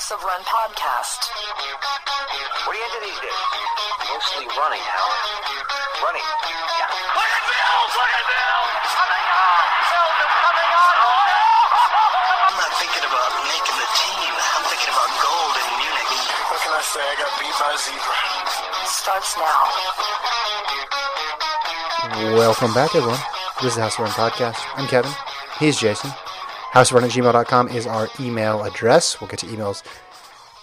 House of Run podcast. What are you into these days? Mostly running, Hal. Running. Yeah. Look at Mills! Look at Mills! Coming on! Mills is coming on! Oh, I'm not thinking about making the team. I'm thinking about gold in Munich. What can I say? I got beat by a zebra. Starts now. Welcome back, everyone. This is the House of Run podcast. I'm Kevin. He's Jason. HouseOfRun at gmail.com is our email address. We'll get to emails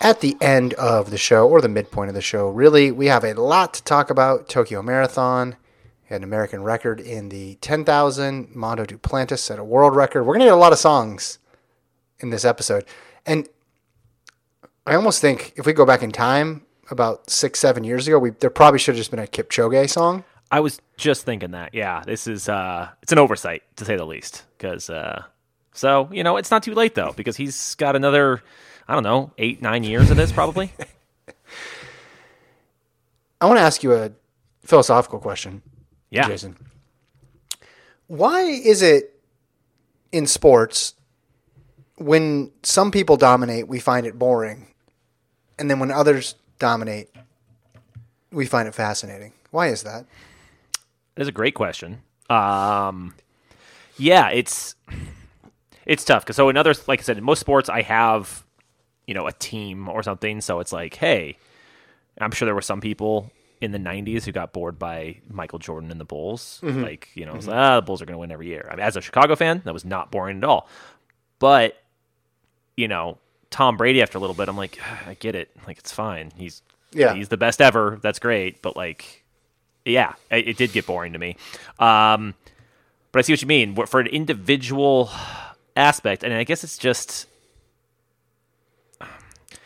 at the end of the show or the midpoint of the show. Really, we have a lot to talk about. Tokyo Marathon an American record in the 10,000. Mondo Duplantis set a world record. We're going to get a lot of songs in this episode. And I almost think if we go back in time, about six, seven years ago, we there probably should have just been a Kipchoge song. I was just thinking that. Yeah, this is uh it's an oversight to say the least cuz uh so, you know, it's not too late though because he's got another I don't know, 8 9 years of this probably. I want to ask you a philosophical question, Yeah. Jason. Why is it in sports when some people dominate, we find it boring, and then when others dominate, we find it fascinating? Why is that? That's a great question. Um, yeah, it's it's tough because so in other like I said in most sports I have you know a team or something, so it's like hey, I'm sure there were some people in the '90s who got bored by Michael Jordan and the Bulls. Like you know, it's like, ah, the Bulls are going to win every year. I mean, as a Chicago fan, that was not boring at all. But you know, Tom Brady after a little bit, I'm like, I get it. Like it's fine. He's Yeah. he's the best ever. That's great. But like, yeah, it, it did get boring to me. Um, but I see what you mean for an individual aspect, and I guess it's just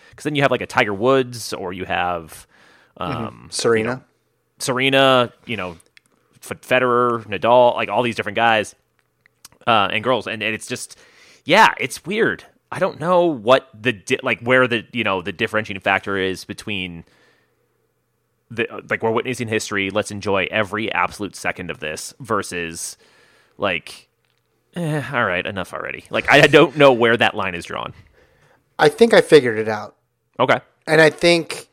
because then you have like a Tiger Woods, or you have um, Serena. Serena, you know, F- Federer, Nadal, like all these different guys uh, and girls, and, and it's just, yeah, it's weird. I don't know what the di- like where the you know the differentiating factor is between the like we're witnessing history. Let's enjoy every absolute second of this versus like, eh, all right, enough already. Like I don't know where that line is drawn. I think I figured it out. Okay, And I think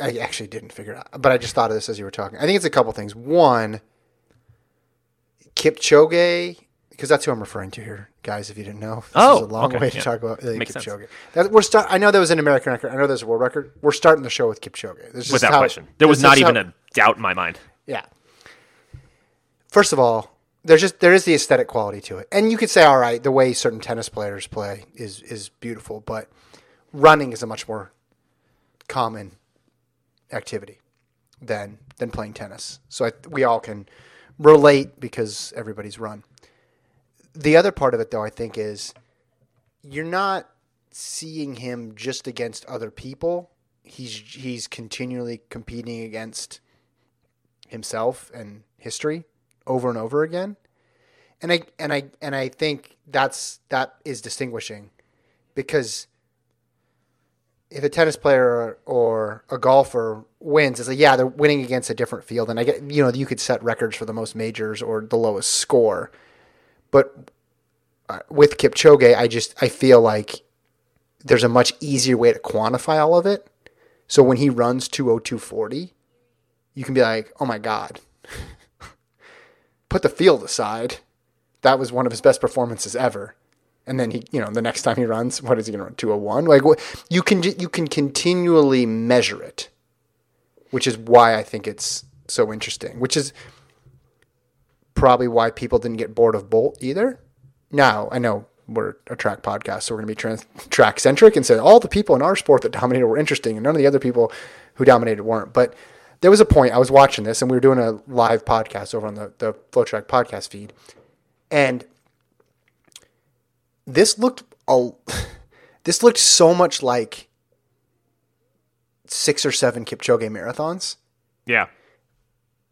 I actually didn't figure it out, but I just thought of this as you were talking. I think it's a couple things. One, Kipchoge, because that's who I'm referring to here, guys. If you didn't know, this Oh, is a long okay, way to yeah. talk about uh, Makes. Kipchoge. That, we're start. I know there was an American record. I know there's a world record. We're starting the show with Kipchoge. This is without how- question, there was not even how- a doubt in my mind. yeah. First of all, there's just there is the aesthetic quality to it, and you could say, all right, the way certain tennis players play is is beautiful, but running is a much more common activity than than playing tennis. So I, we all can relate because everybody's run. The other part of it, though, I think is you're not seeing him just against other people. He's he's continually competing against himself and history over and over again. And I and I and I think that's that is distinguishing because if a tennis player or, a golfer wins, it's like yeah, they're winning against a different field, and I get you know you could set records for the most majors or the lowest score, but uh, with Kipchoge, I just I feel like there's a much easier way to quantify all of it. So when he runs 20240, you can be like, "Oh my god." Put the field aside. That was one of his best performances ever. And then he, you know, the next time he runs, what is he going to run? 201? Like you can you can continually measure it. Which is why I think it's so interesting, which is probably why people didn't get bored of Bolt either. Now, I know we're a track podcast, so we're going to be trans- track centric and say all the people in our sport that dominated were interesting, and none of the other people who dominated weren't. But there was a point I was watching this, and we were doing a live podcast over on the the FloTrack podcast feed, and this looked a, this looked so much like six or seven Kipchoge marathons Yeah,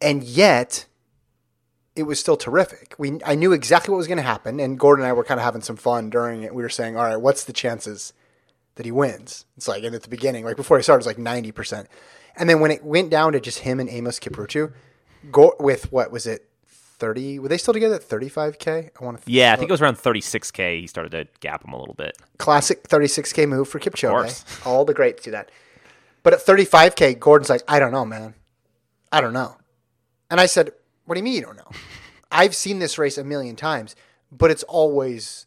and yet it was still terrific. We I knew exactly what was going to happen, and Gordon and I were kind of having some fun during it. We were saying, "All right, what's the chances that he wins?" It's like, and at the beginning, like before he started, it was like ninety percent, and then when it went down to just him and Amos Kipruto, go with what was it, thirty. Were they still together at thirty five k? I want to. Yeah, I think it was around 36k. He started to gap him a little bit. classic thirty six k move for. Kipchoge. Eh? All the greats do that. But at thirty five k, Gordon's like, I don't know, man. I don't know. And I said, What do you mean you don't know? I've seen this race a million times, but it's always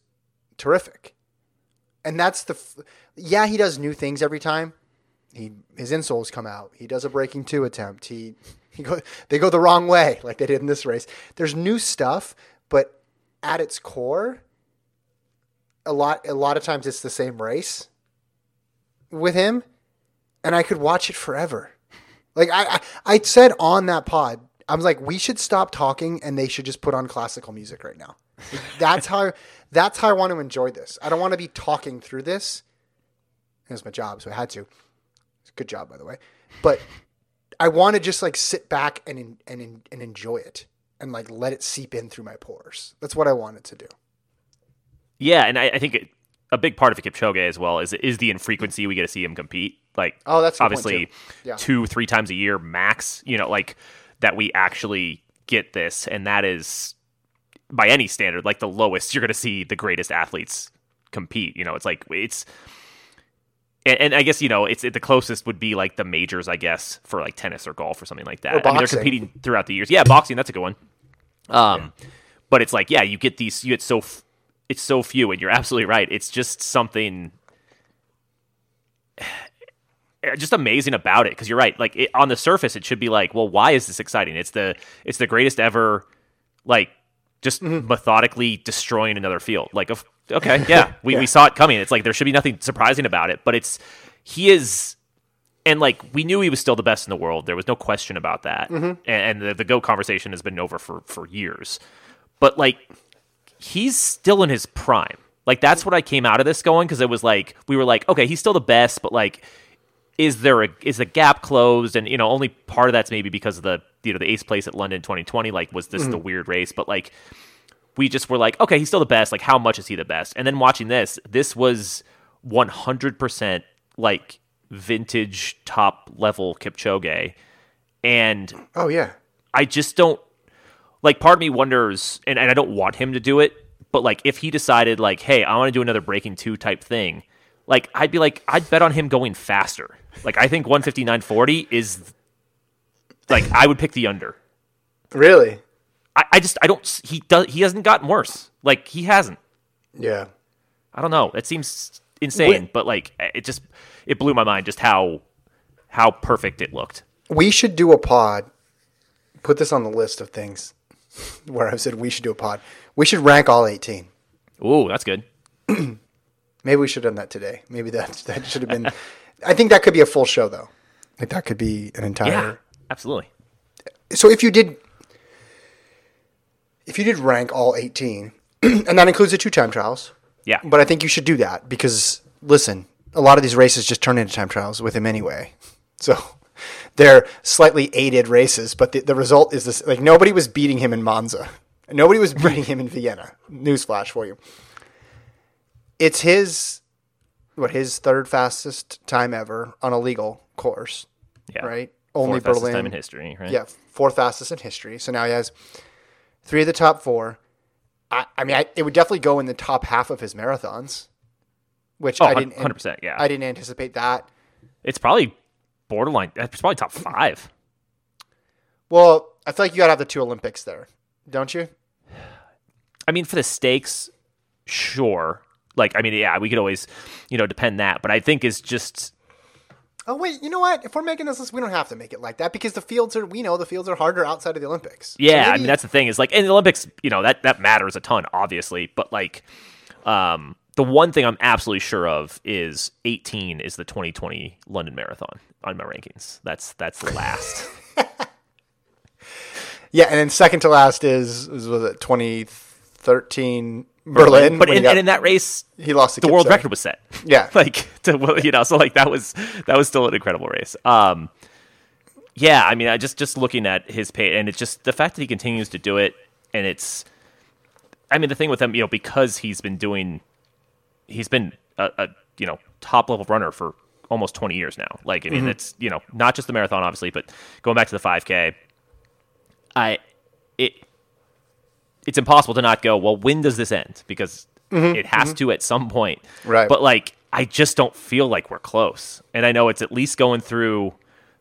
terrific. And that's the. F- yeah, he does new things every time. He his insoles come out. He does a breaking two attempt. He he go they go the wrong way like they did in this race. There's new stuff, but at its core, a lot a lot of times it's the same race with him, and I could watch it forever. Like I, I, I said on that pod, I was like, we should stop talking and they should just put on classical music right now. That's how that's how I want to enjoy this. I don't want to be talking through this. It's my job, so I had to. Good job, by the way. But I want to just like sit back and and and enjoy it and like let it seep in through my pores. That's what I wanted to do. Yeah, and I, I think it, a big part of a Kipchoge as well is is the infrequency we get to see him compete. Like, Oh, that's a good point, obviously. Yeah. two, three times a year max. You know, like that we actually get this, and that is by any standard like the lowest you're going to see the greatest athletes compete. You know, it's like it's. And, and I guess you know it's the closest would be like the majors, I guess, for like tennis or golf or something like that. I mean, they're competing throughout the years. Yeah, boxing, that's a good one. Um, but it's like, yeah, you get these, you get so, f- it's so few, and you're absolutely right. It's just something just amazing about it because you're right. Like it, on the surface, it should be like, well, why is this exciting? It's the, it's the greatest ever, like just methodically destroying another field. Like, of okay, yeah, we, we saw it coming. It's like there should be nothing surprising about it, but it's he is and like we knew he was still the best in the world. There was no question about that. Mm-hmm. And, and the, the go conversation has been over for for years. But like he's still in his prime. Like that's what I came out of this going because it was like we were like, okay, he's still the best, but like is there a is the gap closed and you know only part of that's maybe because of the you know the ace place at London 2020 like was this mm-hmm. the weird race but like we just were like okay he's still the best like how much is he the best and then watching this this was 100% like vintage top level Kipchoge and Oh yeah. I just don't like part of me wonders and, and I don't want him to do it, but like if he decided like, hey, I want to do another breaking two type thing, like I'd be like, I'd bet on him going faster. Like I think 159.40 is like I would pick the under. Really? I, I just I don't he does he hasn't gotten worse. Like he hasn't. Yeah. I don't know. That seems insane, but like it just it blew my mind just how how perfect it looked. We should do a pod. Put this on the list of things where I've said we should do a pod. We should rank all 18. Ooh, that's good. Maybe we should have done that today. Maybe that that should have been. I think that could be a full show though. Like that could be an entire. Yeah, absolutely. So if you did, if you did rank all 18, and that includes the two time trials, Yeah. but I think you should do that because listen, a lot of these races just turn into time trials with him anyway. So they're slightly aided races, but the, the result is this: like nobody was beating him in Monza, nobody was beating him in Vienna. Newsflash for you. It's his what his third fastest time ever on a legal course, Yeah. right? Only Berlin time in history, right? yeah, fourth fastest in history. So now he has three of the top four. I, I mean, I, it would definitely go in the top half of his marathons, which Oh, I didn't 100%, yeah. I didn't anticipate that. It's probably borderline. It's probably top five. Well, I feel like you got to have the two Olympics there, don't you? I mean, for the stakes, sure. Like, I mean, yeah, we could always, you know, depend that. But I think is just Oh wait, you know what? If we're making this list, we don't have to make it like that because the fields are we know the fields are harder outside of the Olympics. So yeah. I mean, that's the thing is like in the Olympics, you know, that that matters a ton, obviously. But like, um, the one thing I'm absolutely sure of is 18 is the 2020 London Marathon on my rankings. That's that's the last. yeah, and then second to last is, is was it 2013 Berlin? but in, got- and in that race, he lost to the world record was set. Yeah. like to you know, so like that was that was still an incredible race. Um, yeah, I mean, I just just looking at his pay, and it's just the fact that he continues to do it, and it's, I mean, the thing with him, you know, because he's been doing, he's been a, a you know top level runner for almost twenty years now. Like, I mean, it's you know not just the marathon, obviously, but going back to the five k, I it it's impossible to not go. Well, when does this end? Because it has to at some point. Mm-hmm. Right. But like, I just don't feel like we're close, and I know it's at least going through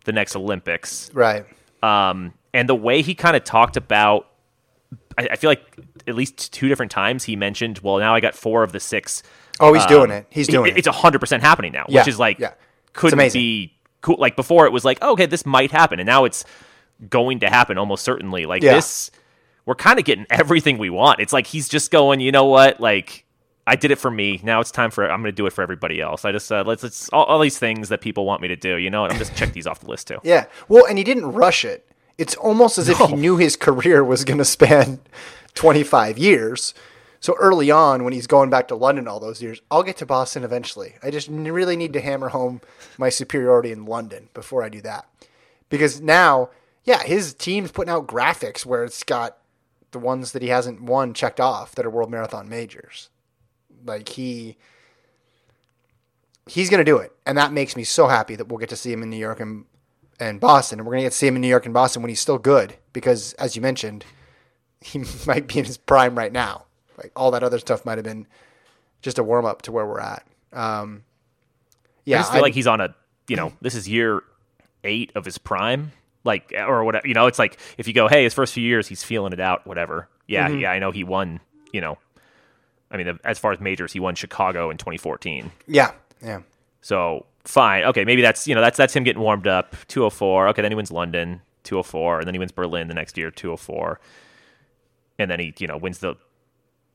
the next Olympics. Right. Um, and the way he kind of talked about, I, I feel like at least two different times he mentioned, well, now I got four of the six. Oh, he's um, doing it. He's doing it. It's hundred percent happening now, Yeah, which is like yeah. Couldn't be cool. Like before, it was like okay, this might happen, and now it's going to happen almost certainly. Like Yeah. this, we're kind of getting everything we want. It's like he's just going, you know what, like. I did it for me. Now it's time for I'm going to do it for everybody else. I just uh, let's let's all, all these things that people want me to do. You know, and I'm just check these off the list too. Yeah. Well, and he didn't rush it. It's almost as if he knew his career was going to span 25 years. So early on, when he's going back to London all those years, I'll get to Boston eventually. I just really need to hammer home my superiority in London before I do that. Because now, yeah, his team's putting out graphics where it's got the ones that he hasn't won checked off that are World Marathon majors. Like he he's going to do it. And that makes me so happy that we'll get to see him in New York and, and Boston. And we're going to get to see him in New York and Boston when he's still good. Because, as you mentioned, he might be in his prime right now. Like all that other stuff might have been just a warm up to where we're at. Um, yeah. I just feel I- like he's on a, you know, this is year eight of his prime, like or whatever. You know, it's like if you go, hey, his first few years, he's feeling it out, whatever. Yeah, Mm-hmm. yeah, I know he won. You know, I mean, as far as majors, he won Chicago in 2014. yeah. Yeah. So fine, okay, maybe that's you know that's that's him getting warmed up. 204. Okay, then he wins London 204, and then he wins Berlin the next year 204, and then he you know wins the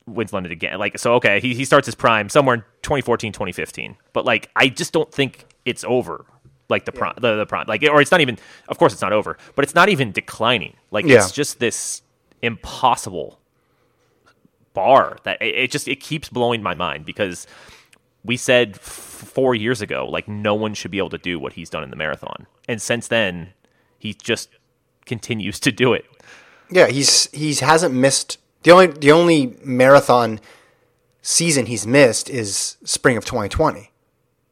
wins London again. Like so, okay, he he starts his prime somewhere in 2014, 2015. But like, I just don't think it's over. Like the prime, the, the prime, like, or it's not even. Of course, it's not over, but it's not even declining. Like, Yeah. it's just this impossible bar that it, it just it keeps blowing my mind because we said f- four years ago like no one should be able to do what he's done in the marathon, and since then he just continues to do it. Yeah, he's he's hasn't missed the only the only marathon season he's missed is spring of 2020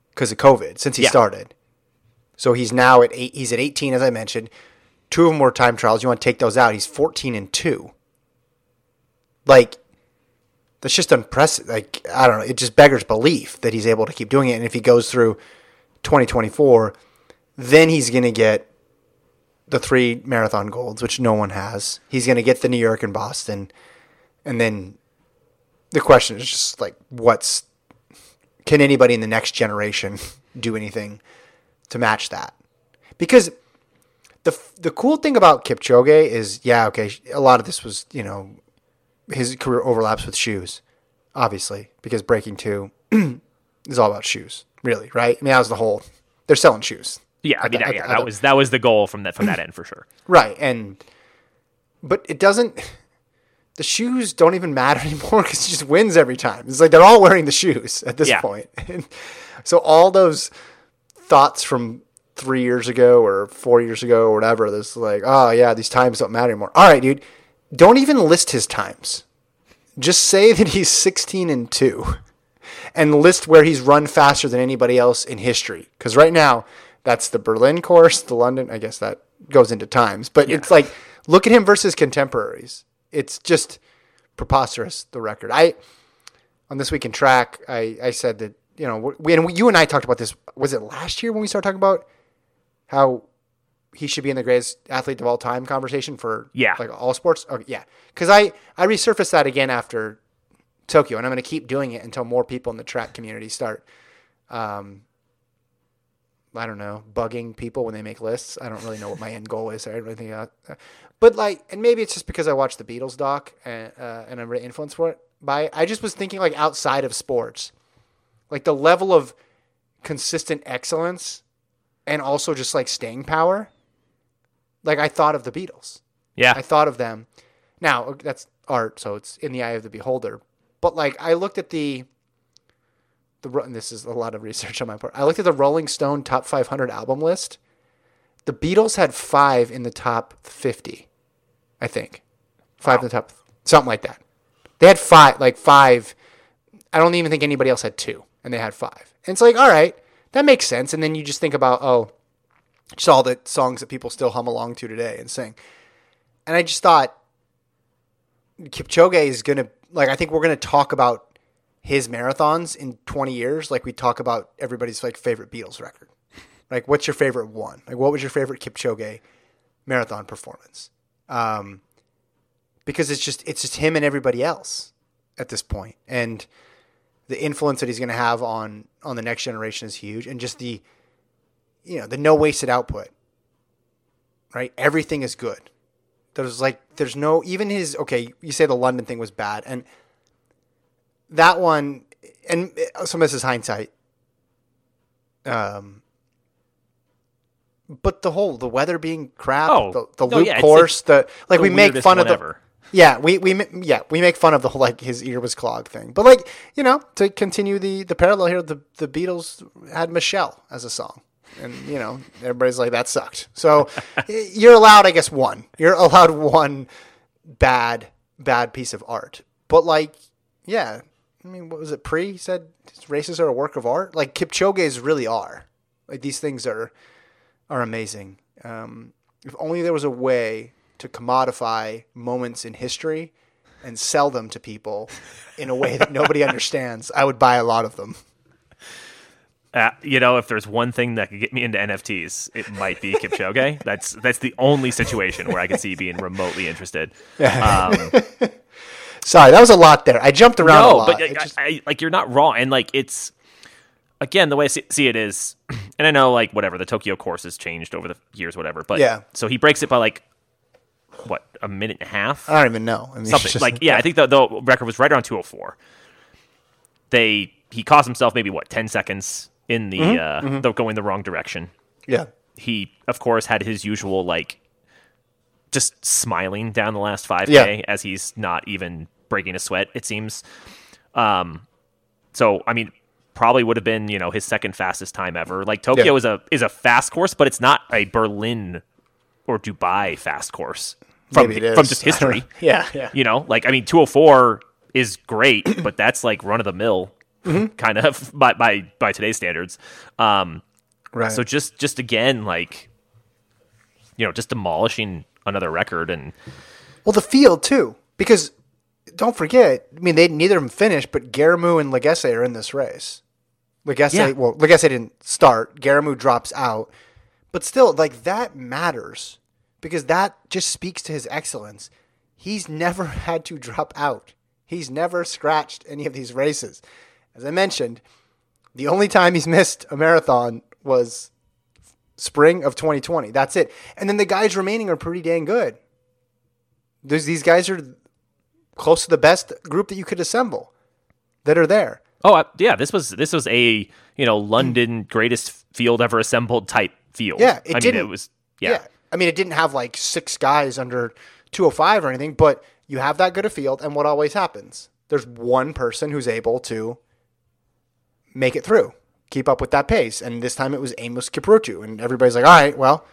because of COVID since he Yeah. started. So he's now at eight. He's at 18, as I mentioned. Two of them were time trials. You want to take those out? He's 14 and two. Like that's just unprecedented. Like I don't know. It just beggars belief that he's able to keep doing it. And if he goes through 2024, then he's going to get the three marathon golds, which no one has. He's going to get the New York and Boston, and then the question is just like, what's can anybody in the next generation do anything to match that? Because the the cool thing about Kipchoge is, yeah, okay, a lot of this was you know his career overlaps with shoes, obviously, because breaking two is all about shoes, really, right? I mean, that was the whole. They're selling shoes. Yeah, I mean, yeah, that was that was the goal from that from that end for sure. Right, and but it doesn't. The shoes don't even matter anymore because he just wins every time. It's like they're all wearing the shoes at this Yeah. point. And so all those thoughts from three years ago or four years ago or whatever, this like, oh yeah, these times don't matter anymore. All right, dude, don't even list his times. Just say that he's sixteen and two, and list where he's run faster than anybody else in history. Because right now, that's the Berlin course, the London. I guess that goes into times, but it's like look at him versus contemporaries. It's just preposterous. The record. I on this week in track, I, I said that you know we and you and I talked about this. Was it last year when we started talking about how he should be in the greatest athlete of all time conversation for Yeah. like all sports? Okay, yeah, because I I resurfaced that again after Tokyo, and I'm going to keep doing it until more people in the track community start. Um, I don't know, bugging people when they make lists. I don't really know what my end goal is. I don't really think, uh, but like, and maybe it's just because I watched the Beatles doc and uh, and I'm really influenced for it by. it. I just was thinking like outside of sports, like the level of consistent excellence and also just like staying power. Like I thought of the Beatles. Yeah, I thought of them. Now that's art, so it's in the eye of the beholder. But like I looked at the the and this is a lot of research on my part. I looked at the Rolling Stone top 500 album list. The Beatles had five in the top 50, I think. Five in the top, something like that. They had five, like five. I don't even think anybody else had two, and they had five. And it's like, all right, that makes sense. And then you just think about, oh, just all the songs that people still hum along to today and sing. And I just thought, Kipchoge is gonna like. I think we're gonna talk about his marathons in 20 years, like we talk about everybody's like favorite Beatles record. Like, what's your favorite one? Like, what was your favorite Kipchoge marathon performance? Um, because it's just it's just him and everybody else at this point, and the influence that he's going to have on on the next generation is huge, and just the you know the no wasted output. Right, everything is good. There's like there's no even his okay. You say the London thing was bad, and that one, and some of this is hindsight. Um, but the whole the weather being crap, Oh. the, the loop yeah, it's course, the like the we make fun of the ever. Yeah we we yeah we make fun of the whole like his ear was clogged thing, but like you know to continue the the parallel here, the the Beatles had Michelle as a song. And you know everybody's like that sucked. So you're allowed, I guess, one. You're allowed one bad bad piece of art. But like, yeah, I mean, what was it? Pre he said races are a work of art. Like Kipchoge's really are. Like these things are are amazing. Um, if only there was a way to commodify moments in history and sell them to people in a way that nobody understands, I would buy a lot of them. Uh, you know, if there's one thing that could get me into NFTs, it might be Kipchoge. that's that's the only situation where I could see being remotely interested. Um, Sorry, that was a lot there. I jumped around a no, lot. but I, just- I, like you're not wrong, and like it's again the way I see, see it is, and I know like whatever the Tokyo course has changed over the years, whatever. But Yeah. so he breaks it by like what a minute and a half, I don't even know. I mean, something just- like yeah. I think the, the record was right around 204. They he cost himself maybe what 10 seconds in the Mm-hmm, uh the going the wrong direction. yeah, He of course had his usual like just smiling down the last 5k Yeah. as he's not even breaking a sweat it seems. Um so I mean probably would have been, you know, his second fastest time ever. Like Tokyo Yeah. is a is a fast course, but it's not a Berlin or Dubai fast course from from just I don't know. history. yeah, yeah. You know, like I mean, 204 is great, but that's like run of the mill, Mm-hmm. kind of by by by today's standards. Um, Right. so just just again, like you know, just demolishing another record, and Well, the field too, because don't forget. I mean, they neither of them finished, but Geremew and Legesse are in this race. Legesse, Yeah. well, Legese didn't start. Geremew drops out, but still, like that matters because that just speaks to his excellence. He's never had to drop out. He's never scratched any of these races. As I mentioned, the only time he's missed a marathon was spring of 2020. That's it. And then the guys remaining are pretty dang good. These these guys are close to the best group that you could assemble that are there. oh I, yeah, this was this was a you know mm. London greatest field ever assembled type field. Yeah, it I mean, didn't- it was yeah. I mean, it didn't have like six guys under 205 or anything, but you have that good a field, and what always happens? There's one person who's able to make it through, keep up with that pace. And this time it was Amos Kipruto, and everybody's like, all right, well,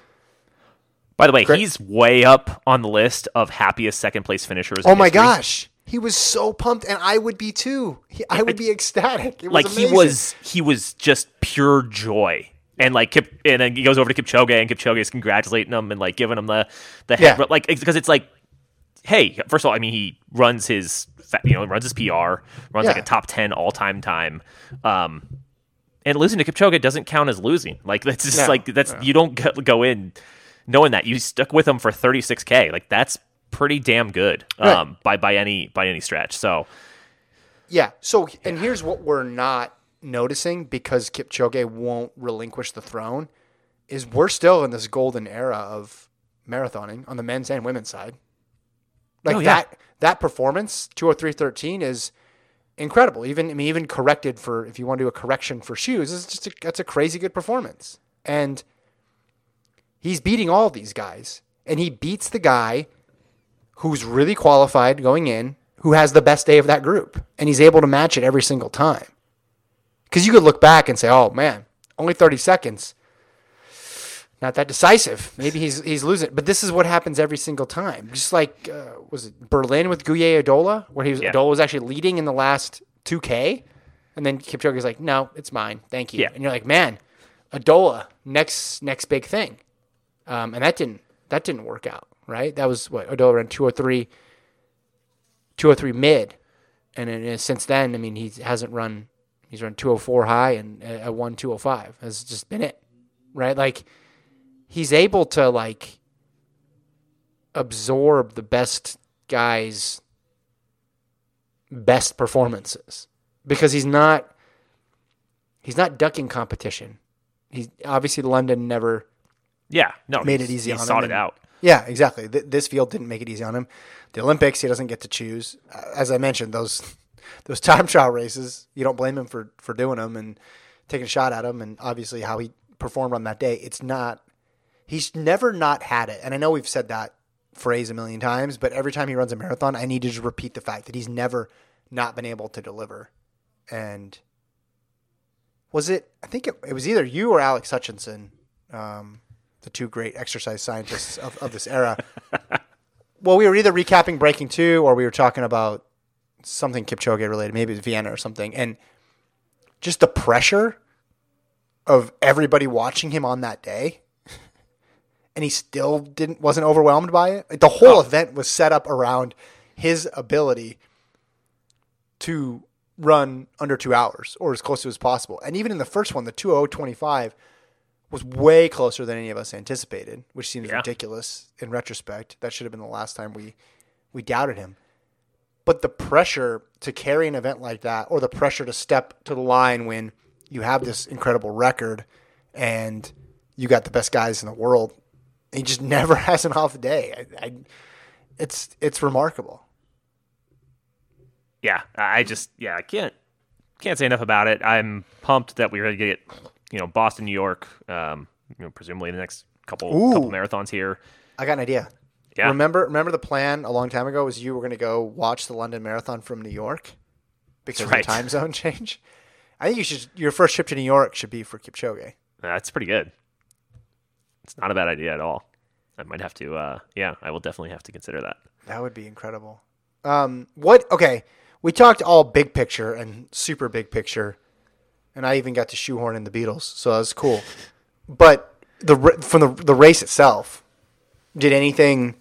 By the way, Great. he's way up on the list of happiest second place finishers. oh my history. gosh. He was so pumped, and I would be too. He, I would be ecstatic. It was like he was he was just pure joy and like Kip, and then he goes over to Kipchoge and Kipchoge is congratulating him and like giving him the the head Yeah. like because it's like hey first of all I mean he runs his you know runs his PR runs like a top 10 all-time time um and losing to Kipchoge doesn't count as losing. Like that's just No, like that's you don't go, go in knowing that. You stuck with him for 36k like that's pretty damn good Right. um by by any by any stretch. So Yeah. So, and here's what we're not noticing because Kipchoge won't relinquish the throne is we're still in this golden era of marathoning on the men's and women's side. Like Oh, yeah. that that performance 203.13 is incredible. Even I mean even corrected for if you want to do a correction for shoes, it's just a, that's a crazy good performance. And he's beating all these guys and he beats the guy who's really qualified going in, who has the best day of that group, and he's able to match it every single time. Because you could look back and say, "Oh man, only thirty seconds, not that decisive. Maybe he's he's losing." But this is what happens every single time. Just like uh, was it Berlin with Guye Adola, where he was Yeah. Adola was actually leading in the last two k, and then Kipchoge's like, "No, it's mine, thank you." Yeah. And you're like, "Man, Adola, next next big thing," um, and that didn't that didn't work out, right? That was what Adola ran two or three. 203 mid, and uh, since then, I mean, he hasn't run. He's run 204 high and a a one 205 has just been it, right? Like he's able to like absorb the best guys' best performances because he's not he's not ducking competition. He's obviously London never Yeah, no, Made it easy He on him sought it and- out. Yeah, exactly. Th- this field didn't make it easy on him. The Olympics, he doesn't get to choose. Uh, As I mentioned, those those time trial races, you don't blame him for for doing them and taking a shot at him, and obviously how he performed on that day. It's not. He's never not had it, and I know we've said that phrase a million times, but every time he runs a marathon, I need to just repeat the fact that he's never not been able to deliver. And was it? I think it, it was either you or Alex Hutchinson. Um, the two great exercise scientists of, of this era. well, we were either recapping Breaking Two or we were talking about something Kipchoge related, maybe it was Vienna or something, and just the pressure of everybody watching him on that day, and he still didn't wasn't overwhelmed by it. Like, the whole oh. event was set up around his ability to run under two hours or as close to as possible. And even in the first one, the 2025 was way closer than any of us anticipated, which seems Yeah. ridiculous in retrospect. That should have been the last time we we doubted him. But the pressure to carry an event like that, or the pressure to step to the line when you have this incredible record and you got the best guys in the world, he just never has an off day. I, I, it's it's remarkable. yeah, I just yeah, I can't can't say enough about it. I'm pumped that we're going to get you know Boston, New York, um, you know, presumably the next couple Ooh. couple marathons here. I got an idea. Yeah. Remember, remember the plan a long time ago was you were going to go watch the London Marathon from New York because right. of the time zone change. I think you should. Your first trip to New York should be for Kipchoge. That's pretty good. It's not a bad idea at all. I might have to. Uh, yeah, I will definitely have to consider that. That would be incredible. Um, what? Okay, we talked all big picture and super big picture, and I even got to shoehorn in the Beatles, so that was cool. But the from the the race itself, did anything?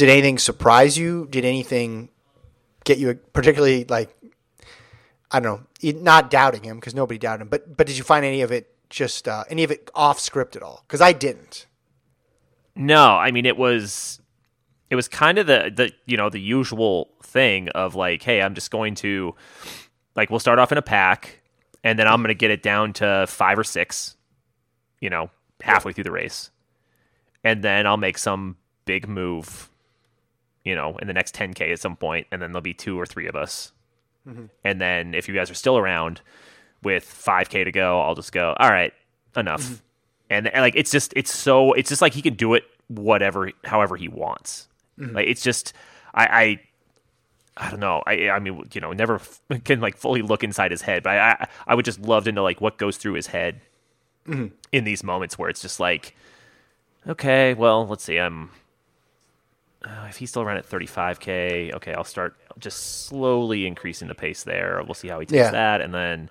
Did anything surprise you? Did anything get you particularly like? I don't know, not doubting him because nobody doubted him, but but did you find any of it just uh, any of it off script at all? Because I didn't. No, I mean it was it was kind of the the you know the usual thing of like, hey, I'm just going to like we'll start off in a pack, and then I'm going to get it down to five or six, you know, halfway through the race, and then I'll make some big move, you know, in the next 10k at some point, and then there'll be two or three of us, mm-hmm. and then if you guys are still around with 5k to go, I'll just go, all right, enough. Mm-hmm. And, and, like it's just it's so it's just like he can do it whatever however he wants. Mm-hmm. Like it's just i i I don't know. I I mean, you know, never f- can like fully look inside his head, but I I, I would just love to know like what goes through his head in these moments where it's just like, okay, well, let's see, I'm uh, if he's still around at 35k, okay, I'll start just slowly increasing the pace there. We'll see how he takes Yeah. that, and then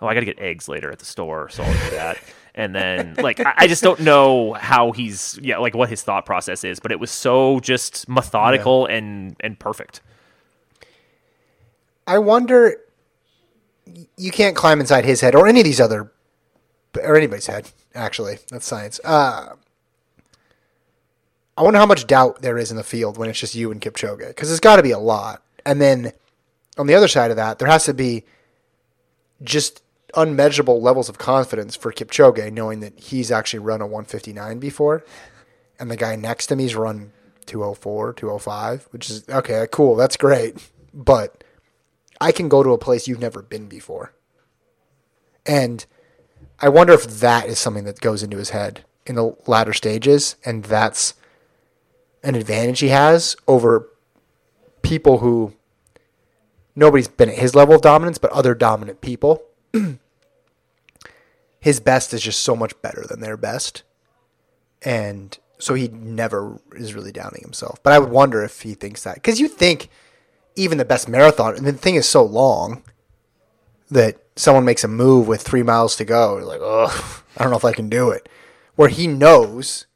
oh, I got to get eggs later at the store, so I'll do that. And then like I, I just don't know how he's yeah like what his thought process is, but it was so just methodical and and perfect. I wonder. You can't climb inside his head or any of these other, or anybody's head. Actually, that's science. Uh, I wonder how much doubt there is in the field when it's just you and Kipchoge, because there's got to be a lot. And then on the other side of that, there has to be just unmeasurable levels of confidence for Kipchoge, knowing that he's actually run a 159 before, and the guy next to me's run 204, 205, which is okay, cool, that's great, but I can go to a place you've never been before. And I wonder if that is something that goes into his head in the latter stages, and that's an advantage he has over people who nobody's been at his level of dominance, but other dominant people. his best is just so much better than their best. And so he never is really downing himself. But I would wonder if he thinks that. Because you think even the best marathon, and the thing is so long that someone makes a move with three miles to go, you're like, oh, I don't know if I can do it. Where he knows,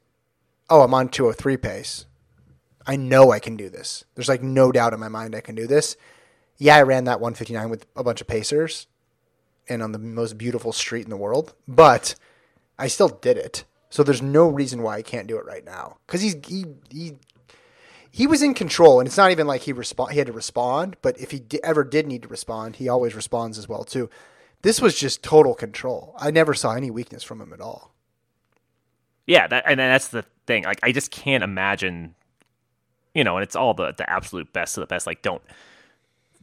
oh, I'm on 203 pace. I know I can do this. There's like no doubt in my mind I can do this. Yeah, I ran that 159 with a bunch of pacers and on the most beautiful street in the world, but I still did it. So there's no reason why I can't do it right now because he's he he he was in control, and it's not even like he respond he had to respond. But if he di- ever did need to respond, he always responds as well too. This was just total control. I never saw any weakness from him at all. Yeah, that, and that's the thing. Like, I just can't imagine, you know, and it's all the the absolute best of the best. Like, don't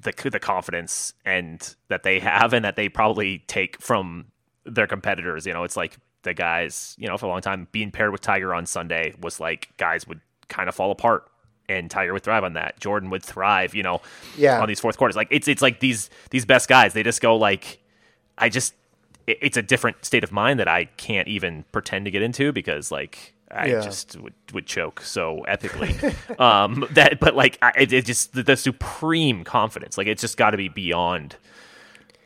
the the confidence and that they have and that they probably take from their competitors. You know, it's like the guys, you know, for a long time being paired with Tiger on Sunday was like guys would kind of fall apart and Tiger would thrive on that. Jordan would thrive, you know, Yeah. on these fourth quarters. Like it's it's like these these best guys, they just go like I just it's a different state of mind that I can't even pretend to get into because like I Yeah. just would, would choke so epically. um, that but like I, it, it just the, the supreme confidence. Like it's just got to be beyond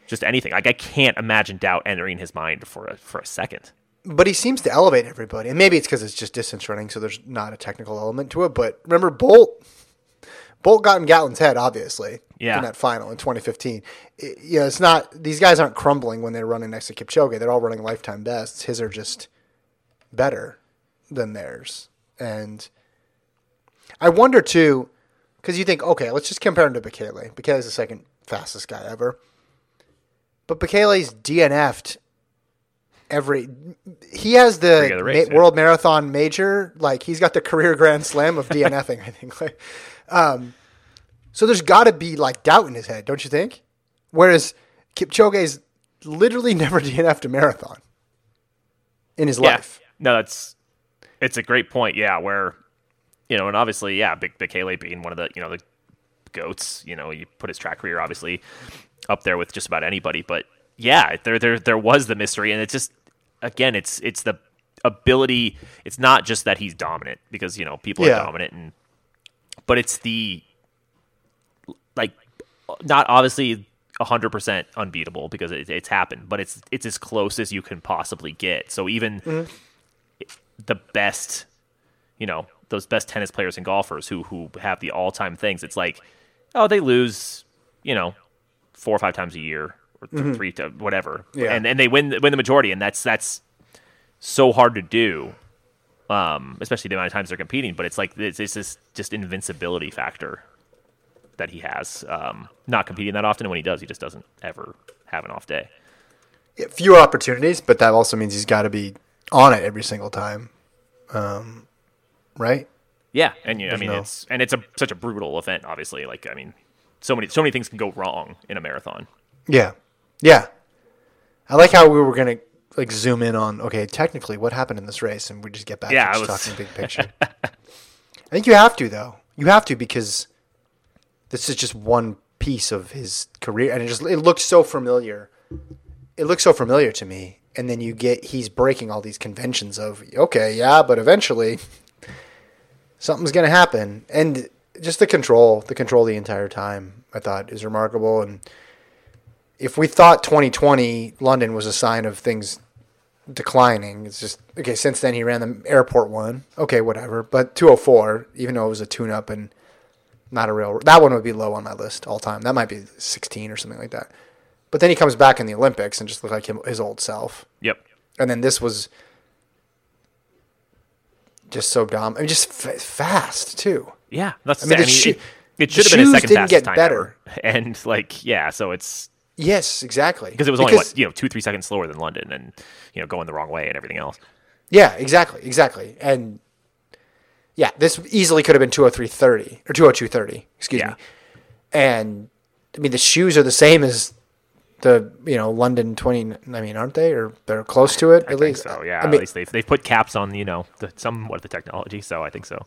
just anything. Like I can't imagine doubt entering his mind for a for a second. But he seems to elevate everybody, and maybe it's because it's just distance running, so there's not a technical element to it. But remember, Bolt, Bolt got in Gatlin's head, obviously, Yeah. in that final in 2015. It, you know, it's not these guys aren't crumbling when they're running next to Kipchoge. They're all running lifetime bests. His are just better than theirs, and I wonder too, because you think, okay, let's just compare him to Bekele. Bekele's the second fastest guy ever, but Bekele's DNF'd every. He has the, other race, ma- yeah. World Marathon Major. Like he's got the career Grand Slam of DNFing. I think. Like, um, so there's got to be like doubt in his head, don't you think? Whereas Kipchoge's literally never DNF'd a marathon in his life. No, that's it's a great point. Yeah, where you know, and obviously, yeah, Big Bekele being one of the you know the goats. You know, you put his track career obviously up there with just about anybody. But yeah, there there there was the mystery, and it's just again, it's it's the ability. It's not just that he's dominant because you know people Yeah. are dominant, and but it's the like not obviously. 100% unbeatable because it, it's happened, but it's it's as close as you can possibly get. So even mm-hmm. The best, you know, those best tennis players and golfers who who have the all time things. It's like, oh, they lose, you know, four or five times a year or th- three to whatever, Yeah. and and they win win the majority, and that's that's so hard to do. Um, especially the amount of times they're competing, but it's like it's, it's this just invincibility factor that he has. Um, not competing that often, and when he does, he just doesn't ever have an off day. fewer opportunities, but that also means he's got to be on it every single time, um, right? Yeah, and you, I mean no- it's and it's a such a brutal event. Obviously, like I mean, so many so many things can go wrong in a marathon. Yeah, yeah. I like how we were gonna like zoom in on okay, technically what happened in this race, and we just get back Yeah, to I just was- talking big picture. I think you have to though. You have to because this is just one piece of his career, and it just it looks so familiar. It looks so familiar to me, and then you get he's breaking all these conventions of okay, yeah, but eventually something's gonna happen, and just the control, the control the entire time, I thought is remarkable, and if we thought 2020 London was a sign of things declining, it's just okay. Since then, he ran the airport one. Okay, whatever. But 204, even though it was a tune-up and not a real, that one would be low on my list all time. That might be 16 or something like that. But then he comes back in the Olympics and just looked like him, his old self. Yep. And then this was just so dumb. I mean, just f- fast too. Yeah, that's. I mean, I the mean, shoe- it, it should have been his second didn't get better. ever. and like yeah, so it's Yes, exactly. because it was only what you know two three seconds slower than London, and you know going the wrong way and everything else. Yeah, exactly, exactly. And yeah, this easily could have been 203.30 or 202.30, excuse Yeah. me. And I mean, the shoes are the same as the, you know, London 20, I mean, aren't they? Or they're close to it I at think least. so. Yeah, I at mean, least they've they've put caps on you know the, somewhat of the technology, so I think so.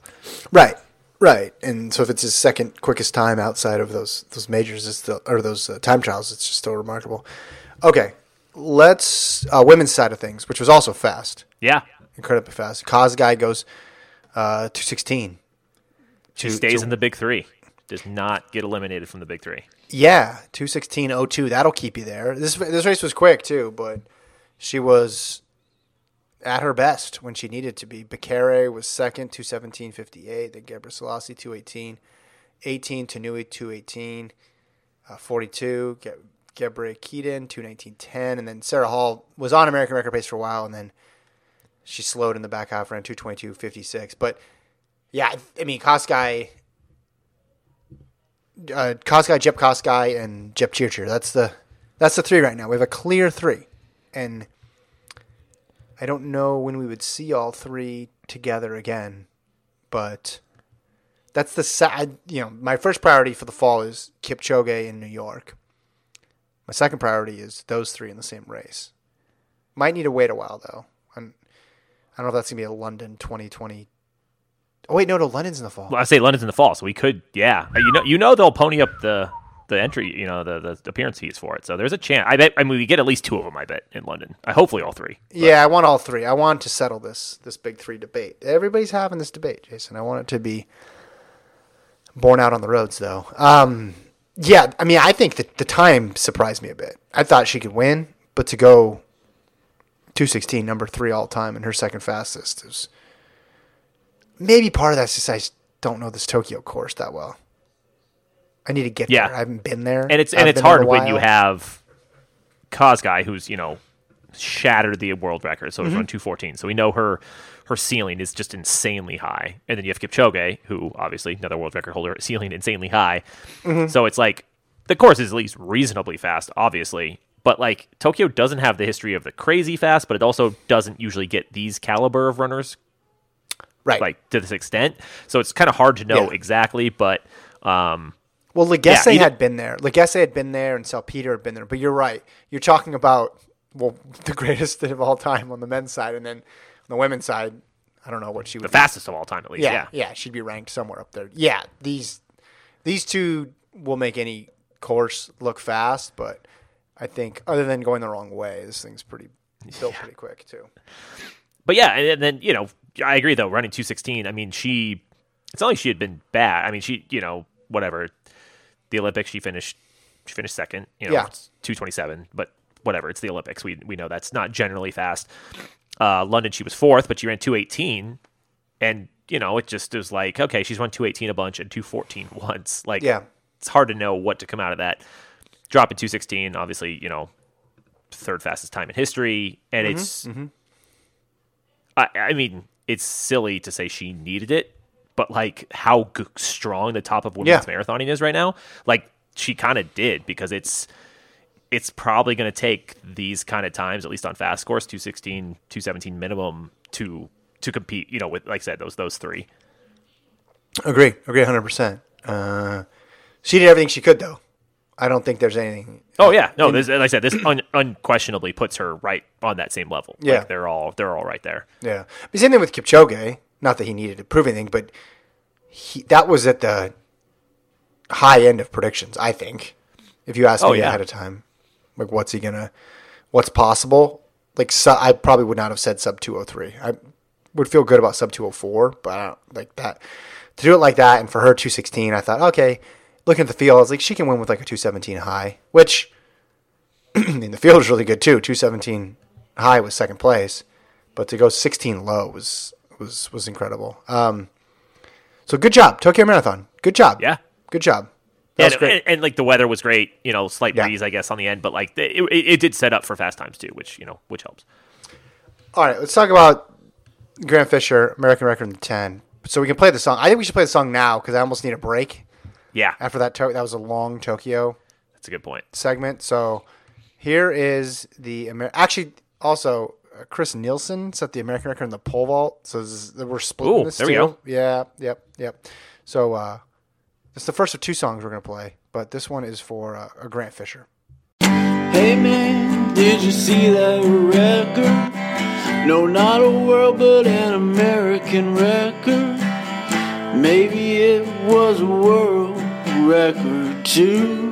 right, right. And so if it's his second quickest time outside of those those majors, it's still, or those uh, time trials, it's just still remarkable. Okay, let's, uh, women's side of things, which was also fast. Yeah, incredibly fast. Kosgei goes uh, 216. she stays to- in the big three. Does not get eliminated from the big three. Yeah, 216.02. That'll keep you there. This this race was quick too, but she was at her best when she needed to be. Bekere was second, 217.58. Then Gebreslase, 218. 18, Tanui, 218. Uh, 42, Ge- Gebrekidan, 219.10. And then Sarah Hall was on American record pace for a while, and then she slowed in the back half, ran 222.56. But yeah, I- I mean, Kosgei, uh, Kosgei, Jep Koskai, and Jepchirchir. That's the that's the three right now. We have a clear three, and I don't know when we would see all three together again, but that's the sad. You know, my first priority for the fall is Kipchoge in New York. My second priority is those three in the same race. Might need to wait a while though. I'm, I don't know if that's gonna be a London 2020. Oh wait, no, no, London's in the fall. Well, I say London's in the fall, so we could, yeah. Uh, You know, you know they'll pony up the the entry, you know, the the appearance fees for it. So there's a chance. I bet. I mean, we get at least two of them. I bet in London. I hopefully all three. Yeah, I want all three. I want to settle this this big three debate. Everybody's having this debate, Jason. I want it to be borne out on the roads, though. Um, yeah, I mean, I think that the time surprised me a bit. I thought she could win, but to go 216, number three all time, and her second fastest is maybe part of that's just I don't know this Tokyo course that well. I need to get Yeah. there. I haven't been there, and it's and it's been there in hard when you have guy who's you know shattered the world record, so Mm-hmm. run two fourteen. So we know her her ceiling is just insanely high, and then you have Kipchoge, who obviously another world record holder, ceiling insanely high. Mm-hmm. So it's like the course is at least reasonably fast, obviously. But like Tokyo doesn't have the history of the crazy fast, but it also doesn't usually get these caliber of runners right. like to this extent. So it's kind of hard to know Yeah. exactly, but um, Well, Legese either- had been there. Legese had been there, and Salpeter had been there. But you're right. You're talking about well, the greatest of all time on the men's side, and then on the women's side, I don't know what she would. the fastest of all time at least. yeah, yeah. yeah, she'd be ranked somewhere up there. Yeah, these these two will make any course look fast, but I think other than going the wrong way, this thing's pretty built pretty quick too. But yeah, and, and then you know, I agree though. Running two sixteen, I mean, she. It's not like she had been bad. I mean, she, you know, whatever. The Olympics, she finished. She finished second. You know, Yeah. two twenty seven. But whatever, it's the Olympics. We we know that's not generally fast. Uh, London, she was fourth, but she ran two eighteen, and you know, it just was like, okay, she's run two eighteen a bunch and two fourteen once. Like, Yeah. it's hard to know what to come out of that. Drop in two sixteen, obviously, you know, third fastest time in history, and it's. I, I mean, it's silly to say she needed it, but like how g- strong the top of women's Yeah. marathoning is right now, like she kind of did because it's it's probably going to take these kind of times, at least on fast course, 216, 217 minimum to to compete. You know, with like I said, those those three. Agree, agree, hundred percent. Uh, she did everything she could, though. I don't think there's anything. Oh yeah, no, this, like I said, this un, unquestionably puts her right on that same level. Yeah. like, they're all they're all right there. Yeah. But same thing with Kipchoge. Not that he needed to prove anything, but he, that was at the high end of predictions, I think. If you asked Oh, me yeah. ahead of time, like what's he gonna, what's possible? Like su- I probably would not have said sub two hundred three. I would feel good about sub two hundred four, but I don't like that to do it like that. And for her two sixteen, I thought okay. Looking at the field, I was like she can win with like a two seventeen high, which I mean the field was really good too. Two seventeen high was second place, but to go sixteen low was was was incredible. Um, so good job, Tokyo Marathon. Good job. Yeah. good job. That was and, great. and, and, like the weather was great, you know, slight Yeah. breeze, I guess, on the end, but like it, it, it did set up for fast times too, which you know, which helps. All right, let's talk about Grant Fisher, American record in the 10. So we can play the song. I think we should play the song now because I almost need a break Yeah, after that. To- that was a long Tokyo that's a good point. segment. So here is the Amer- actually also uh, Chris Nilsen set the American record in the pole vault. So this is, we're splitting Ooh, this there we too. go. Yeah, yep, yep. So uh, it's the first of two songs we're gonna play, but this one is for uh, a Grant Fisher. Hey man, did you see that record? No, not a world, but an American record. Maybe it was a world record too.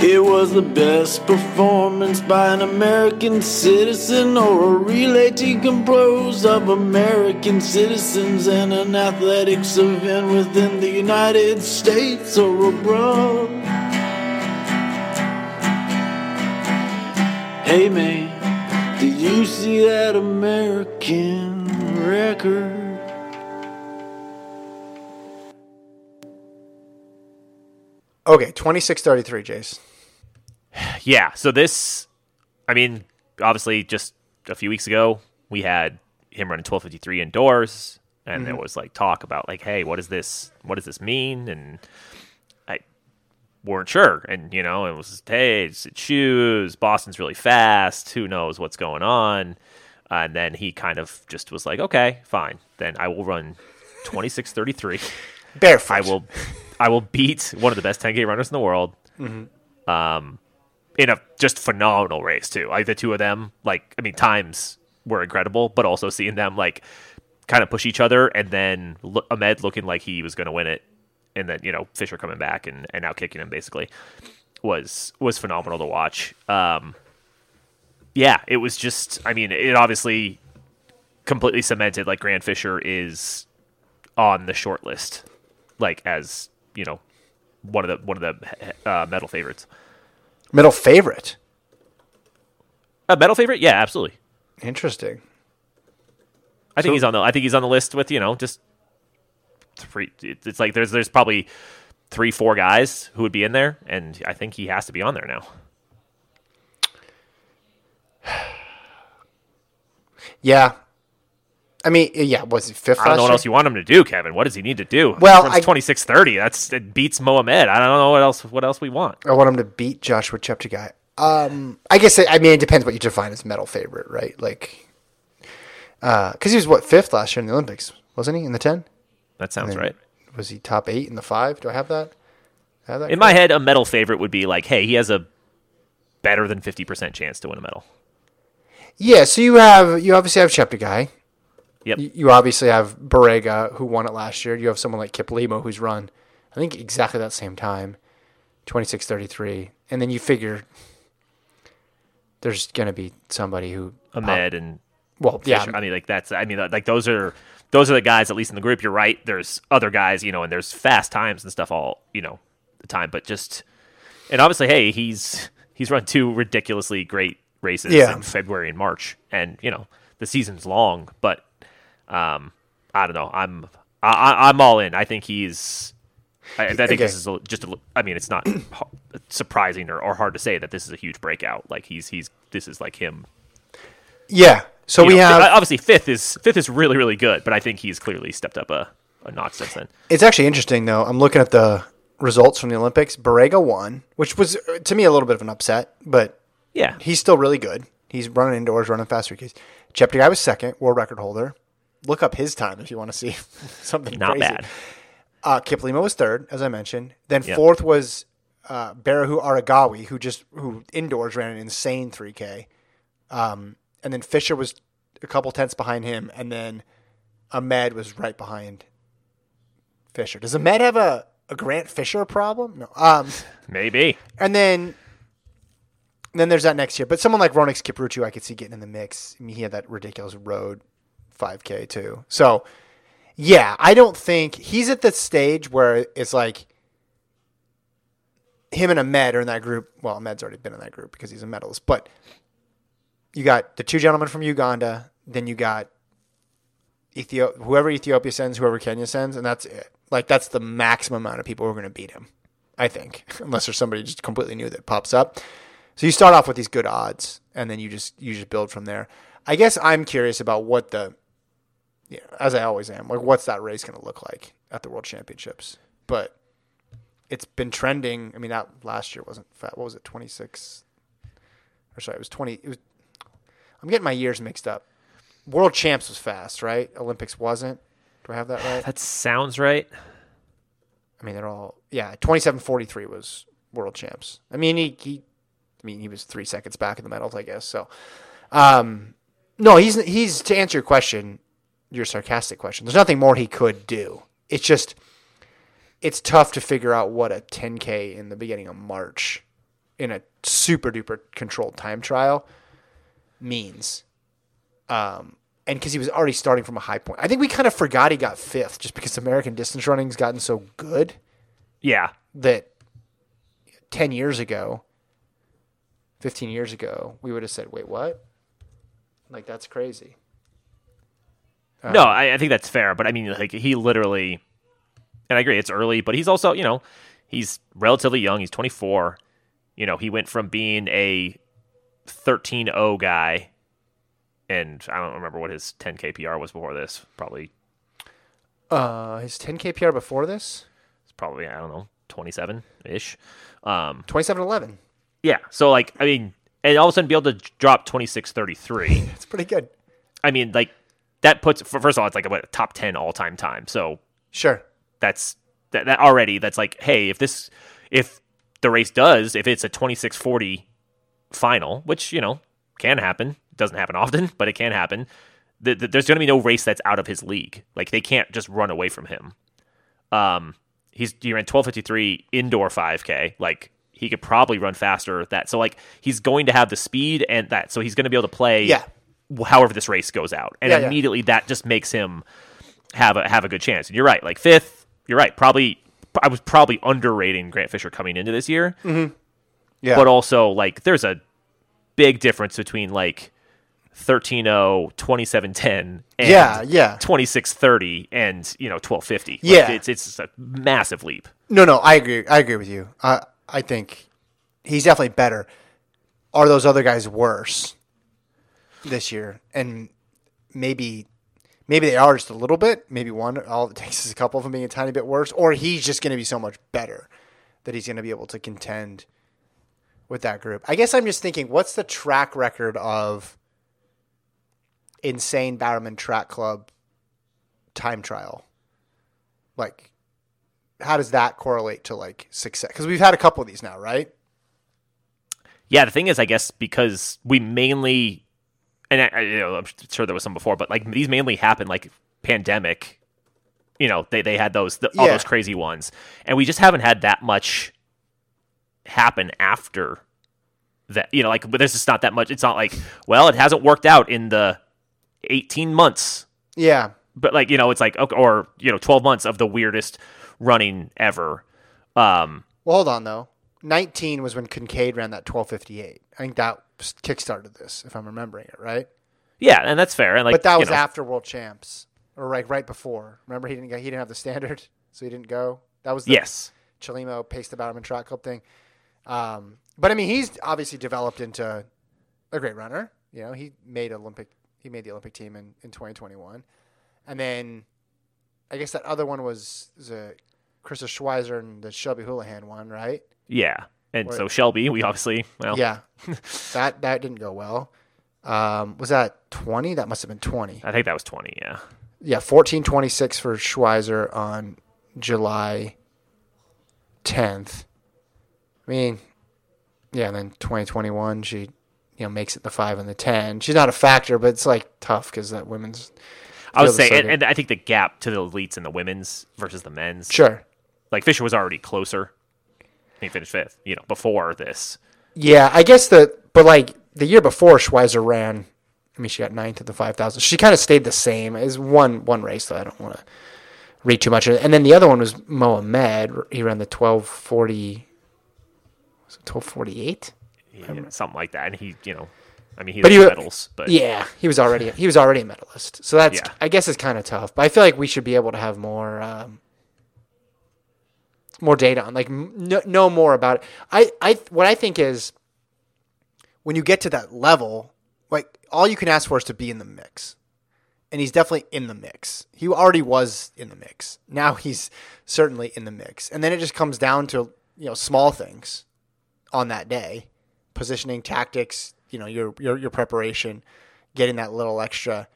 It was the best performance by an American citizen or a relay team composed of American citizens and an athletics event within the United States or abroad. Hey man, Did you see that American record? Okay, 26-33, Jace. Yeah. So this, I mean, obviously, just a few weeks ago, we had him running 1253 indoors, and there mm-hmm. was like talk about like, hey, what is this? What does this mean? And I weren't sure. And you know, it was hey, it's, it's shoes. Boston's really fast. Who knows what's going on? And then he kind of just was like, okay, fine. Then I will run 2633. Barefoot. I will, I will beat one of the best 10k runners in the world. Um, in a just phenomenal race too. Like the two of them, like I mean, times were incredible, but also seeing them like kind of push each other, and then look, Ahmed looking like he was going to win it, and then you know Fisher coming back and and out kicking him basically was was phenomenal to watch. Um, yeah, it was just. I mean, it obviously completely cemented like Grant Fisher is on the short list, like as you know one of the one of the uh, medal favorites. Metal favorite. A metal favorite? Yeah, absolutely. Interesting. I think So- he's on the. I think he's on the list with you know just three. It's like there's there's probably three four guys who would be in there, and I think he has to be on there now. Yeah. I mean, yeah, was it fifth I don't know what year? else you want him to do, Kevin. What does he need to do? Well, Runs I- 26-30. That's it beats Mohamed. I don't know what else. What else we want? I want him to beat Joshua Cheptegei. Um, I guess I mean it depends what you define as medal favorite, right? Like, because he was what fifth last year in the Olympics, wasn't he? In the ten, That sounds right. was he top eight in the five? Do I have that? Have that In my head, a medal favorite would be like, hey, he has a better than fifty percent chance to win a medal. yeah. So you have you obviously have Cheptegei. Yep. You- obviously have Barega, who won it last year. You have someone like Kiplimo, who's run, I think, exactly that same time, 26-33. And then you figure there's going to be somebody who. Ahmed and Well, yeah. I mean, like that's. I mean, like those are those are the guys at least in the group. You're right. There's other guys, you know, and there's fast times and stuff all you know the time. But just and obviously, hey, he's he's run two ridiculously great races Yeah. in February and March, and you know the season's long, but um, I don't know. I'm I, I'm all in. I think he's. I, I think Okay. this is a, just. A, I mean, it's not surprising or, or hard to say that this is a huge breakout. Like he's he's this is like him yeah. So you we know, have. obviously fifth is fifth is really really good, but I think he's clearly stepped up a, a notch since then. It's actually interesting though. I'm looking at the results from the Olympics. Barega won, which was uh, to me a little bit of an upset, but Yeah, he's still really good. He's running indoors, running fast keys. Cheptegei was second, world record holder. Look up his time if you want to see something not crazy. bad. Uh, Kiplimo was third, as I mentioned. Then Yep. fourth was uh, Berihu Aregawi, who just who indoors ran an insane 3K. Um, and then Fisher was a couple tenths behind him, and then Ahmed was right behind Fisher. Does Ahmed have a, a Grant Fisher problem? No. Um, Maybe and then then there's that next year. But someone like Rhonex Kipruto, I could see getting in the mix. I mean, he had that ridiculous road 5K too. So, yeah, I don't think he's at the stage where it's like him and Ahmed are in that group. Well, Ahmed's already been in that group because he's a medalist. But you got the two gentlemen from Uganda. Then you got Ethiopia, whoever Ethiopia sends, whoever Kenya sends, and that's it. Like that's the maximum amount of people who are going to beat him. I think, unless there's somebody just completely new that pops up. So you start off with these good odds, and then you just you just build from there. I guess I'm curious about what the, know, as I always am, like what's that race going to look like at the World Championships? But it's been trending. I mean, that last year wasn't fat. What was it? 26. Or sorry, it was 20. It was. I'm getting my years mixed up. World Champs was fast, right? Olympics wasn't. Do I have that right? that sounds right. I mean, they're all yeah. Twenty seven forty three was world champs. I mean, he, he I mean, he was three seconds back in the medals, I guess. So, um, no, he's he's to answer your question, your sarcastic question. There's nothing more he could do. It's just it's tough to figure out what a 10k in the beginning of March in a super duper controlled time trial means. Um, and because he was already starting from a high point, I think we kind of forgot he got fifth just because American distance running's gotten so good Yeah, that 10 years ago, 15 years ago, we would have said, wait, what? Like that's crazy. No, I, I think that's fair, but I mean, like he literally, and I agree, it's early, but he's also, you know, he's relatively young. He's 24. You know, he went from being a 13-0 guy, and I don't remember what his 10 KPR was before this. Probably, Uh, his 10 KPR before this, it's probably I don't know, 27 ish. Um, 27-11. yeah. So like, I mean, and all of a sudden be able to drop 26-33. It's pretty good. I mean, like that puts first of all, it's like a what, top 10 all time time. So Sure. that's that, that already that's like hey if this if the race does if it's a 26-40 final which you know can happen it doesn't happen often but it can happen th- th- there's going to be no race that's out of his league like they can't just run away from him um he's he ran 1253 indoor 5k like he could probably run faster that so like he's going to have the speed and that so he's going to be able to play Yeah. However this race goes out and Yeah, yeah. immediately that just makes him have a have a good chance. And you're right, like fifth, you're right. Probably I was probably underrating Grant Fisher coming into this year, mm-hmm. Yeah. but also like there's a big difference between like 13-0, 27-10 and Yeah, yeah. 26-30 and, you know, 12-50. Like, Yeah. it's it's a massive leap. No, no, I agree. I agree with you. I I think he's definitely better. Are those other guys worse this year? And maybe maybe they are just a little bit. Maybe one. All it takes is a couple of them being a tiny bit worse, or he's just going to be so much better that he's going to be able to contend with that group. I guess I'm just thinking, what's the track record of insane Bowerman Track Club time trial? Like, how does that correlate to like success? Because we've had a couple of these now, right? Yeah, the thing is, I guess because we mainly, and I, I, you know, I'm sure there was some before, but like these mainly happen like pandemic. You know, they they had those the, all Yeah. those crazy ones, and we just haven't had that much happen after that. You know, like but there's just not that much. It's not like well, it hasn't worked out in the 18 months Yeah. but like you know it's like okay, or you know 12 months of the weirdest running ever um Well, hold on though. 19 was when Kincaid ran that 1258. I think that kickstarted this, if I'm remembering it right. yeah and that's fair and like but that was know, after World Champs, or like right before. Remember, he didn't go, he didn't have the standard, so he didn't go. That was the yes Chelimo Pace the Bowerman Track Club thing. Um, but I mean, he's obviously developed into a great runner. You know, he made Olympic. He made the Olympic team in, in 2021, and then I guess that other one was, the Karissa Schweizer and the Shelby Houlihan one, right? yeah and Right. so shelby we obviously well Yeah, that that didn't go well. Um, was that 20? That must have been 20. i think that was 20 yeah Yeah, fourteen twenty six for Schweizer on July tenth. I mean, yeah, and then twenty twenty one, she you know makes it the five and the ten. She's not a factor, but it's like tough because that women's. i would say and, and i think the gap to the elites in the women's versus the men's sure. like fisher was already closer he finished fifth you know before this Yeah, I guess the but like the year before Schweizer ran. I mean, she got ninth at the five thousand. She kind of stayed the same as one one race, though. I don't want to read too much. And then the other one was Mohamed. He ran the twelve forty. Was it twelve forty eight? yeah, something like that and he you know i mean he but he medals but Yeah, he was already he was already a medalist. So that's Yeah. I guess it's kind of tough. But I feel like we should be able to have more um, more data on like know more about it. I I what I think is when you get to that level, like all you can ask for is to be in the mix. And he's definitely in the mix. He already was in the mix. Now he's certainly in the mix. And then it just comes down to, you know, small things on that day. Positioning, tactics, you know, your your your preparation, getting that little extra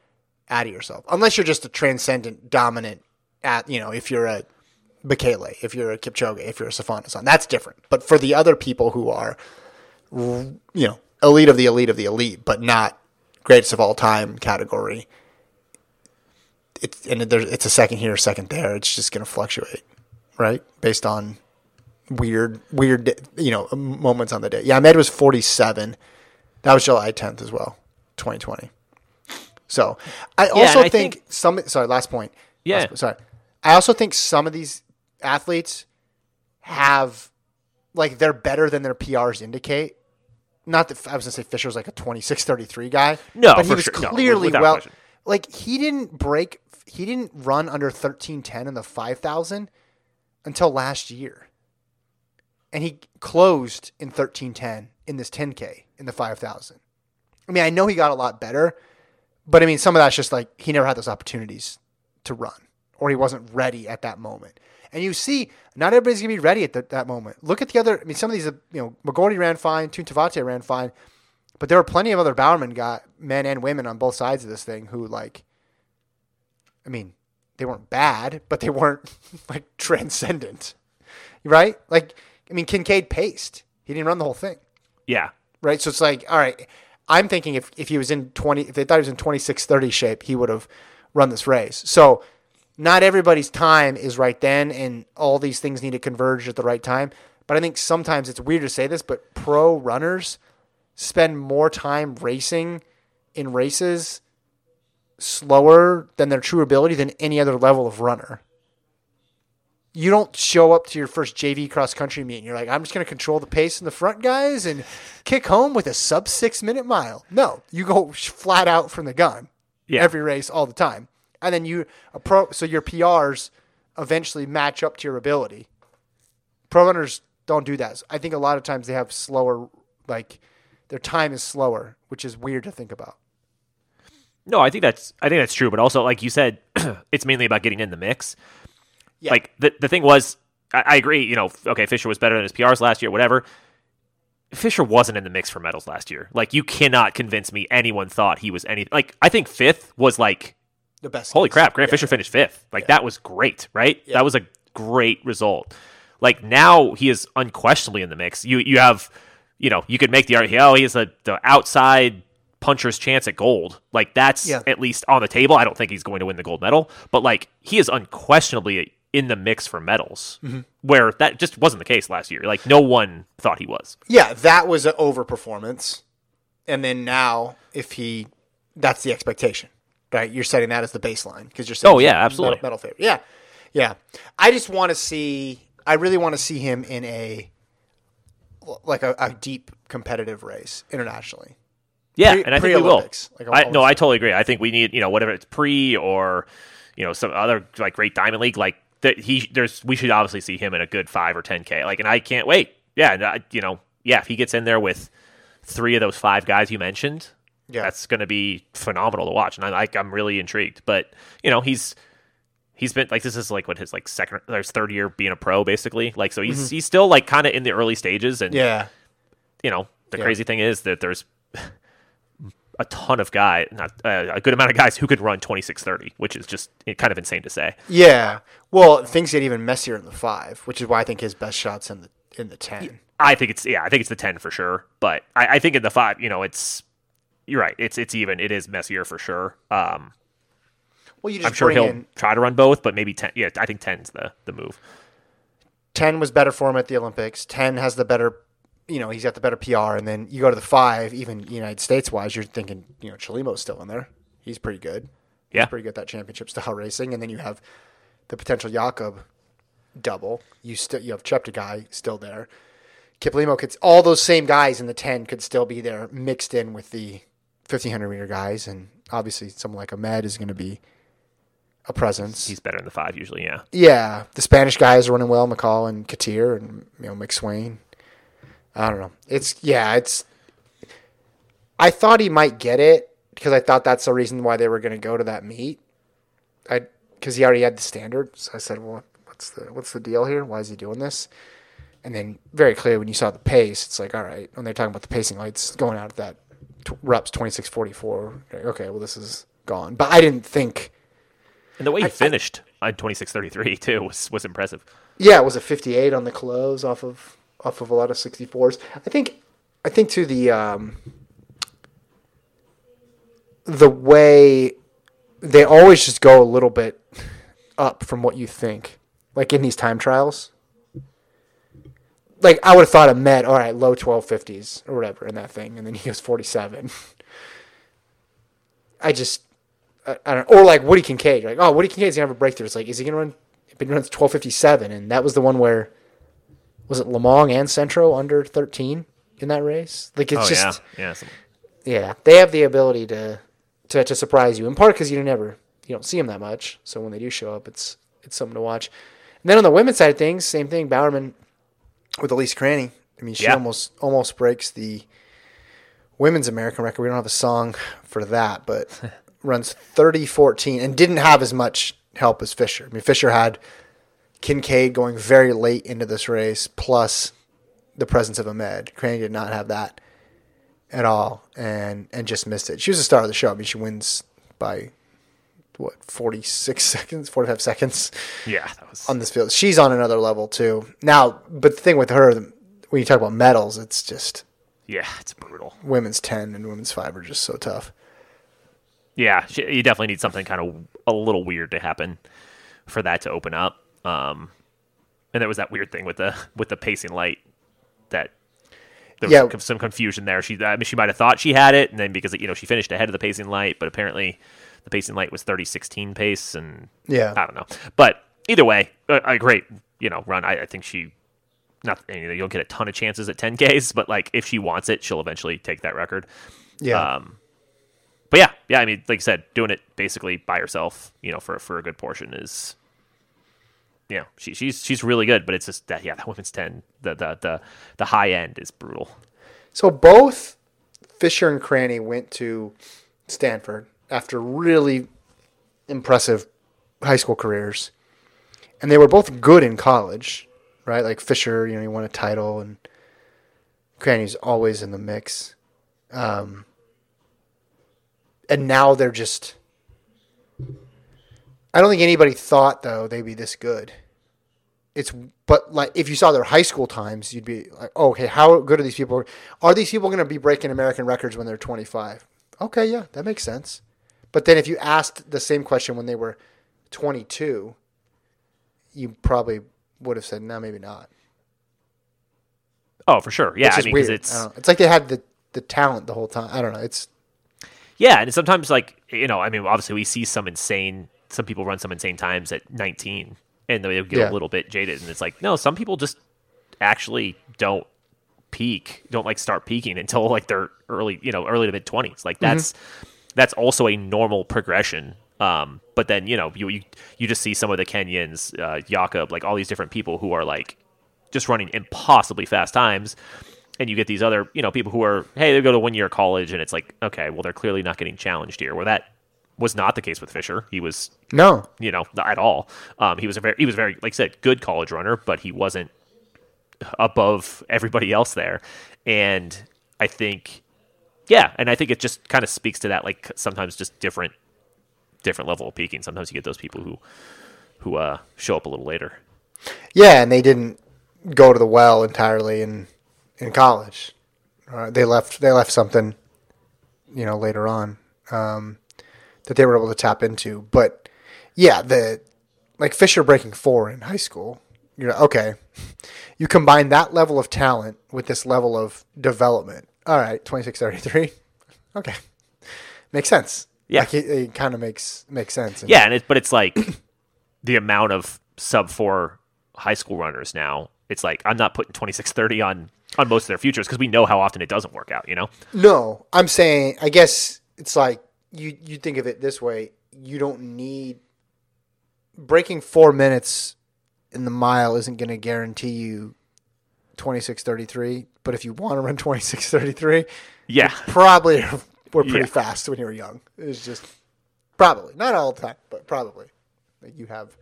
out of yourself. Unless you're just a transcendent, dominant at you know, if you're a Bekele, if you're a Kipchoge, if you're a Sifan Hassan, that's different. But for the other people who are you know, elite of the elite of the elite, but not greatest of all time category. It's and there's it's a second here, second there. It's just going to fluctuate, right? Based on weird, weird, you know, moments on the day. Yeah, Ahmed was 47. That was July 10th as well, 2020. So I also and I think, think- some. Sorry, last point. Yeah. Last- sorry. I also think some of these athletes have like they're better than their PRs indicate not that I was gonna say Fisher was like a twenty six thirty three guy. No, but he was sure. Clearly without well. question. Like he didn't break, he didn't run under thirteen ten in the five thousand until last year, and he closed in thirteen ten in this ten k in the five thousand. I mean, I know he got a lot better, but I mean, some of that's just like he never had those opportunities to run, or he wasn't ready at that moment. And you see, not everybody's gonna be ready at the, that moment. Look at the other. I mean, some of these, uh, you know, McGorty ran fine, Tune Tavate ran fine, but there were plenty of other Bowerman got men and women on both sides of this thing who like. I mean, they weren't bad, but they weren't like transcendent, right? Like, I mean, Kincaid paced. He didn't run the whole thing Yeah. right? So it's like, all right, I'm thinking if, if he was in 20, if they thought he was in 26, 30 shape, he would have run this race. So not everybody's time is right then, and all these things need to converge at the right time. But I think sometimes it's weird to say this, but pro runners spend more time racing in races slower than their true ability than any other level of runner. You don't show up to your first JV cross country meet and you're like, I'm just going to control the pace in the front, guys, and kick home with a sub six minute mile. No, you go flat out from the gun Yeah. every race all the time. And then you, pro, so your PRs eventually match up to your ability. Pro runners don't do that. I think a lot of times they have slower, like their time is slower, which is weird to think about. No, I think that's I think that's true. But also, like you said, it's mainly about getting in the mix. Yeah. Like the the thing was, I, I agree. You know, okay, Fisher was better than his PRs last year. Whatever. Fisher wasn't in the mix for medals last year. Like you cannot convince me anyone thought he was any like I think fifth was like The best. holy crap, Grant Yeah. Fisher finished fifth. Like that was great, right? Yeah. That was a great result. Like now he is unquestionably in the mix. You you have you know, you could make the argument, oh, he has a the outside puncher's chance at gold. Like that's Yeah. at least on the table. I don't think he's going to win the gold medal, but like he is unquestionably in the mix for medals. Mm-hmm. Where that just wasn't the case last year. Like no one thought he was. Yeah, that was an overperformance. And then now, if he, that's the expectation, right? You're setting that as the baseline because you're saying Oh, yeah, absolutely. metal, metal favorite. Yeah, yeah. I just want to see. I really want to see him in a like a, a deep competitive race internationally. Yeah, Pre- and I think we will. like I, no. I totally agree. I think we need you know whatever it's pre or you know some other like great diamond league like that. He there's we should obviously see him in a good five or ten k. Like, and I can't wait. Yeah, and I, you know, yeah, if he gets in there with three of those five guys you mentioned, Yeah. that's going to be phenomenal to watch. And I like I'm really intrigued. But you know, he's he's been like this is like what his like second or his third year being a pro basically. Like so he's he's still like kind of in the early stages and Mm-hmm. Yeah, you know, the Yeah. crazy thing is that there's a ton of guy, not uh, a good amount of guys who could run 2630, which is just eh, kind of insane to say. yeah. Well, things get even messier in the five, which is why I think his best shots in the in the ten. I think it's yeah, I think it's the 10 for sure, but I, I think in the 5, you know, it's you're right. It's it's even it is messier for sure. Um Well, you just I'm sure he'll in try to run both, but maybe 10 yeah, I think 10's the the move. 10 was better for him at the Olympics. 10 has the better, you know, he's got the better PR. And then you go to the five, even United States wise, you're thinking, you know, Chelimo's still in there. He's pretty good. Yeah. He's pretty good at that championship style racing. And then you have the potential Jakob double. You still you have Cheptegei still there. Kiplimo could all those same guys in the 10 could still be there mixed in with the 1500 meter guys. And obviously, someone like Ahmed is going to be a presence. He's better in the 5 usually, yeah. Yeah, the Spanish guys are running well, McCall and Katir and you know McSwain. I don't know. It's yeah, it's. I thought he might get it because I thought that's the reason why they were going to go to that meet. I because he already had the standard, so I said, "Well, what's the what's the deal here? Why is he doing this?" And then very clear when you saw the pace, it's like, all right, when they're talking about the pacing lights going out at that t- reps twenty six forty four. Okay, well this is gone, but I didn't think. And the way he finished on 2633 too was was impressive. Yeah, it was a 58 on the close off of off of a lot of 64s. I think I think to the um, the way they always just go a little bit up from what you think, like in these time trials. Like I would have thought a met, all right, low 1250s or whatever in that thing, and then he goes 47. I just I, I don't or like Woody Kincaid. Like, oh, Woody Kincaid's gonna have a breakthrough. It's like, is he gonna run? But he runs twelve fifty seven, and that was the one where was it Lomong and Centro under thirteen? in that race. Like it's oh just yeah, yeah. yeah, they have the ability to to, to surprise you. In part because you never you don't see them that much, so when they do show up, it's it's something to watch. And then on the women's side of things, same thing. Bowerman with Elise Cranny. I mean, she Yeah. almost almost breaks the women's American record. We don't have a song for that, but runs 30-14 and didn't have as much help as Fisher. I mean, Fisher had Kincaid going very late into this race, plus the presence of Ahmed. Cranny did not have that at all, and and just missed it. She was the star of the show. I mean, she wins by what forty six seconds, forty five seconds yeah, that was on this field. She's on another level too. Now, but the thing with her, when you talk about medals, it's just yeah, it's brutal. women's ten and women's five are just so tough. Yeah, she, you definitely need something kind of a little weird to happen for that to open up. Um, and there was that weird thing with the with the pacing light that there was Yeah. some, some confusion there. She, I mean, she might have thought she had it, and then because you know she finished ahead of the pacing light, but apparently the pacing light was thirty sixteen pace, and Yeah. I don't know. But either way, a, a great you know run. I, I think she. Not you, know, you don't get a ton of chances at 10ks, but like if she wants it, she'll eventually take that record. Yeah, Um, but yeah, yeah. I mean, like I said, doing it basically by herself, you know, for for a good portion is, you know, she, she's she's really good. But it's just that yeah, that women's ten, the the the the high end is brutal. So both Fisher and Cranny went to Stanford after really impressive high school careers, and they were both good in college, right? Like Fisher, you know, he won a title, and Cranny's always in the mix. Um, and now they're just. I don't think anybody thought though they'd be this good. It's but like if you saw their high school times, you'd be like, oh, okay, how good are these people? Are these people going to be breaking American records when they're 25? Okay, yeah, that makes sense. But then if you asked the same question when they were 22, you probably would have said, no, maybe not. Oh, for sure. Yeah, It's I just weird. it's it's like they had the the talent the whole time. I don't know. It's yeah, and sometimes like you know, I mean, obviously we see some insane, some people run some insane times at 19, and they get Yeah. a little bit jaded, and it's like no, some people just actually don't peak, don't like start peaking until like their early, you know, early to mid 20s. Like mm-hmm. that's that's also a normal progression. Um, but then you know you, you you just see some of the Kenyans, uh, Jakob, like all these different people who are like just running impossibly fast times. And you get these other, you know, people who are, hey, they go to one year college, and it's like, okay, well, they're clearly not getting challenged here. Where that was not the case with Fisher. He was, no. you know, at all. Um, he was a very, he was very, like I said, good college runner, but he wasn't above everybody else there. And I think, yeah, and I think it just kind of speaks to that, like sometimes just different, different level of peaking. Sometimes you get those people who, who uh, show up a little later. Yeah, and they didn't go to the well entirely in in college. Uh, they left they left something, you know, later on um, that they were able to tap into. But yeah, the like Fisher breaking four in high school. You're okay. You combine that level of talent with this level of development. All right, twenty six thirty three. Okay, makes sense. Yeah. like it, it kind of makes makes sense. Yeah, and it, but it's like the amount of sub four high school runners now. It's like I'm not putting 2630 on on most of their futures because we know how often it doesn't work out. You know? No, I'm saying I guess it's like you you think of it this way. You don't need breaking four minutes in the mile isn't going to guarantee you 26:33. But if you want to run 26:33, Yeah, probably were pretty Yeah. fast when you were young. It's just probably not all the time, but probably like you have.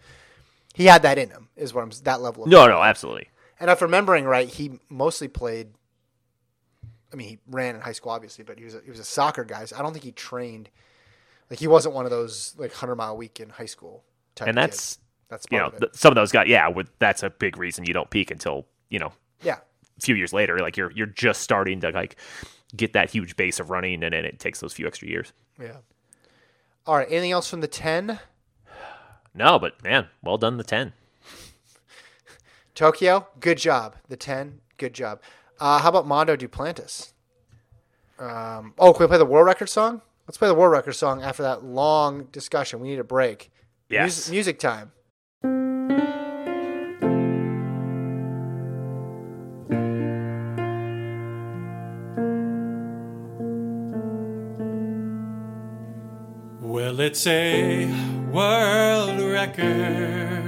He had that in him, is what I'm. That level of no, no, absolutely. and if remembering right, he mostly played. I mean, he ran in high school, obviously, but he was a, he was a soccer guy. So I don't think he trained. Like he wasn't one of those like hundred mile week in high school type. And that's kids. that's you know of some of those guys. Yeah, with, that's a big reason you don't peak until you know yeah, few years later. Like you're you're just starting to like get that huge base of running, and then it takes those few extra years. yeah. All right. Anything else from the ten? No, but man, well done the ten. Tokyo, good job. The ten, good job. Uh, how about Mondo Duplantis? Um, oh, can we play the world record song? Let's play the world record song after that long discussion. We need a break. Yes. Mus- music time. It's a world record,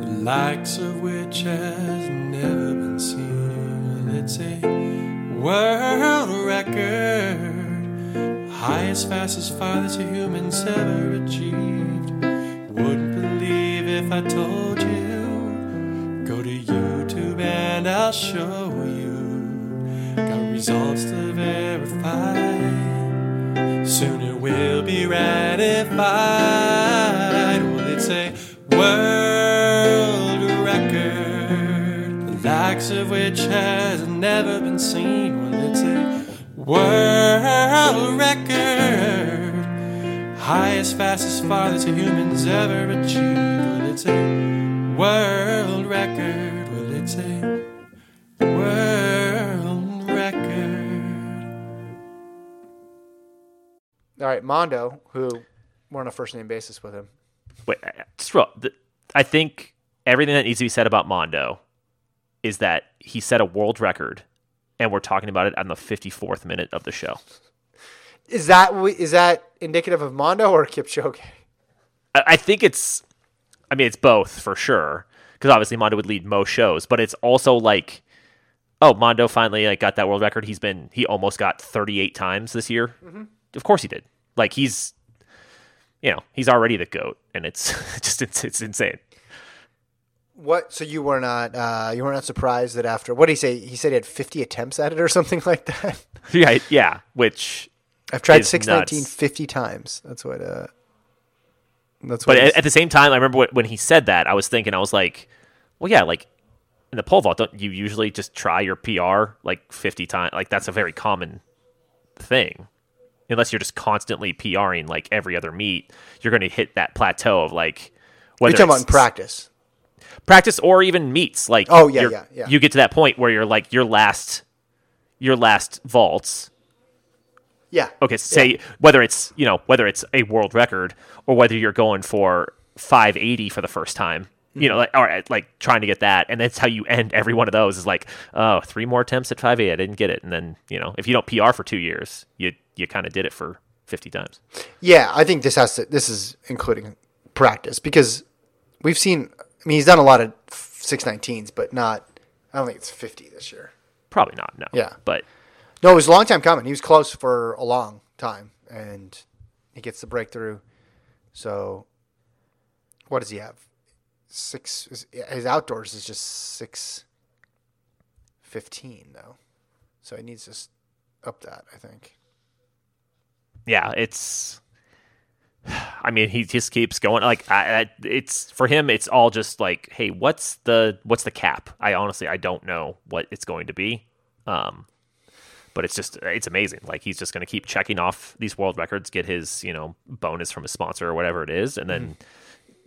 the likes of which has never been seen. It's a world record, highest, fastest, farthest a humans ever achieved. Wouldn't believe if I told you. Go to YouTube and I'll show ratified. Well, it's a world record, the likes of which has never been seen. Well, it's a world record, highest, fastest, farthest humans ever achieved. Well, it's a world record. Well, it's a world record. All right, Mondo, who we're on a first name basis with him. Wait, I- just real, the, I think everything that needs to be said about Mondo is that he set a world record, and we're talking about it on the 54th minute of the show. Is that is that indicative of Mondo or Kipchoge? I, I think it's, I mean, it's both for sure, because obviously Mondo would lead most shows, but it's also like, oh, Mondo finally like got that world record. He's been he almost got 38 times this year. Mm-hmm. Of course he did. Like he's, you know, he's already the goat, and it's just it's, it's insane. What? So you were not uh, you were not surprised that after what did he say? He said he had 50 attempts at it or something like that. Yeah, yeah. Which, I've tried 619 nuts. 50 times. That's what. Uh, that's but what. at, at the same time, I remember when- when he said that, I was thinking, I was like, well, yeah, like in the pole vault, don't you usually just try your PR like 50 times? Like that's a very common thing. Unless you're just constantly PRing like every other meet, you're going to hit that plateau of like you're whether talking about in practice. practice or even meets. Like, Oh, yeah, yeah, yeah. You get to that point where you're like your last, your last vaults. Yeah. Okay, say whether it's you know whether it's a world record or whether you're going for 580 for the first time. You know, like all right, like trying to get that, and that's how you end every one of those. Is like, oh, three more attempts at 580, I didn't get it, and then you know, if you don't PR for two years, you you kind of did it for 50 times. Yeah, I think this has to. This is including practice because we've seen. I mean, he's done a lot of 619s, but not. I don't think it's 50 this year. Probably not, no. Yeah. but No, it was a long time coming. He was close for a long time, and he gets the breakthrough. So, what does he have? Six. His- outdoors is just six fifteen though, so he needs to up that. I think. yeah, it's. I mean, he just keeps going. Like, I, I, it's for him. It's all just like, hey, what's the what's the cap? I honestly, I don't know what it's going to be. Um, but it's just it's amazing. Like he's just going to keep checking off these world records, get his you know bonus from his sponsor or whatever it is, and then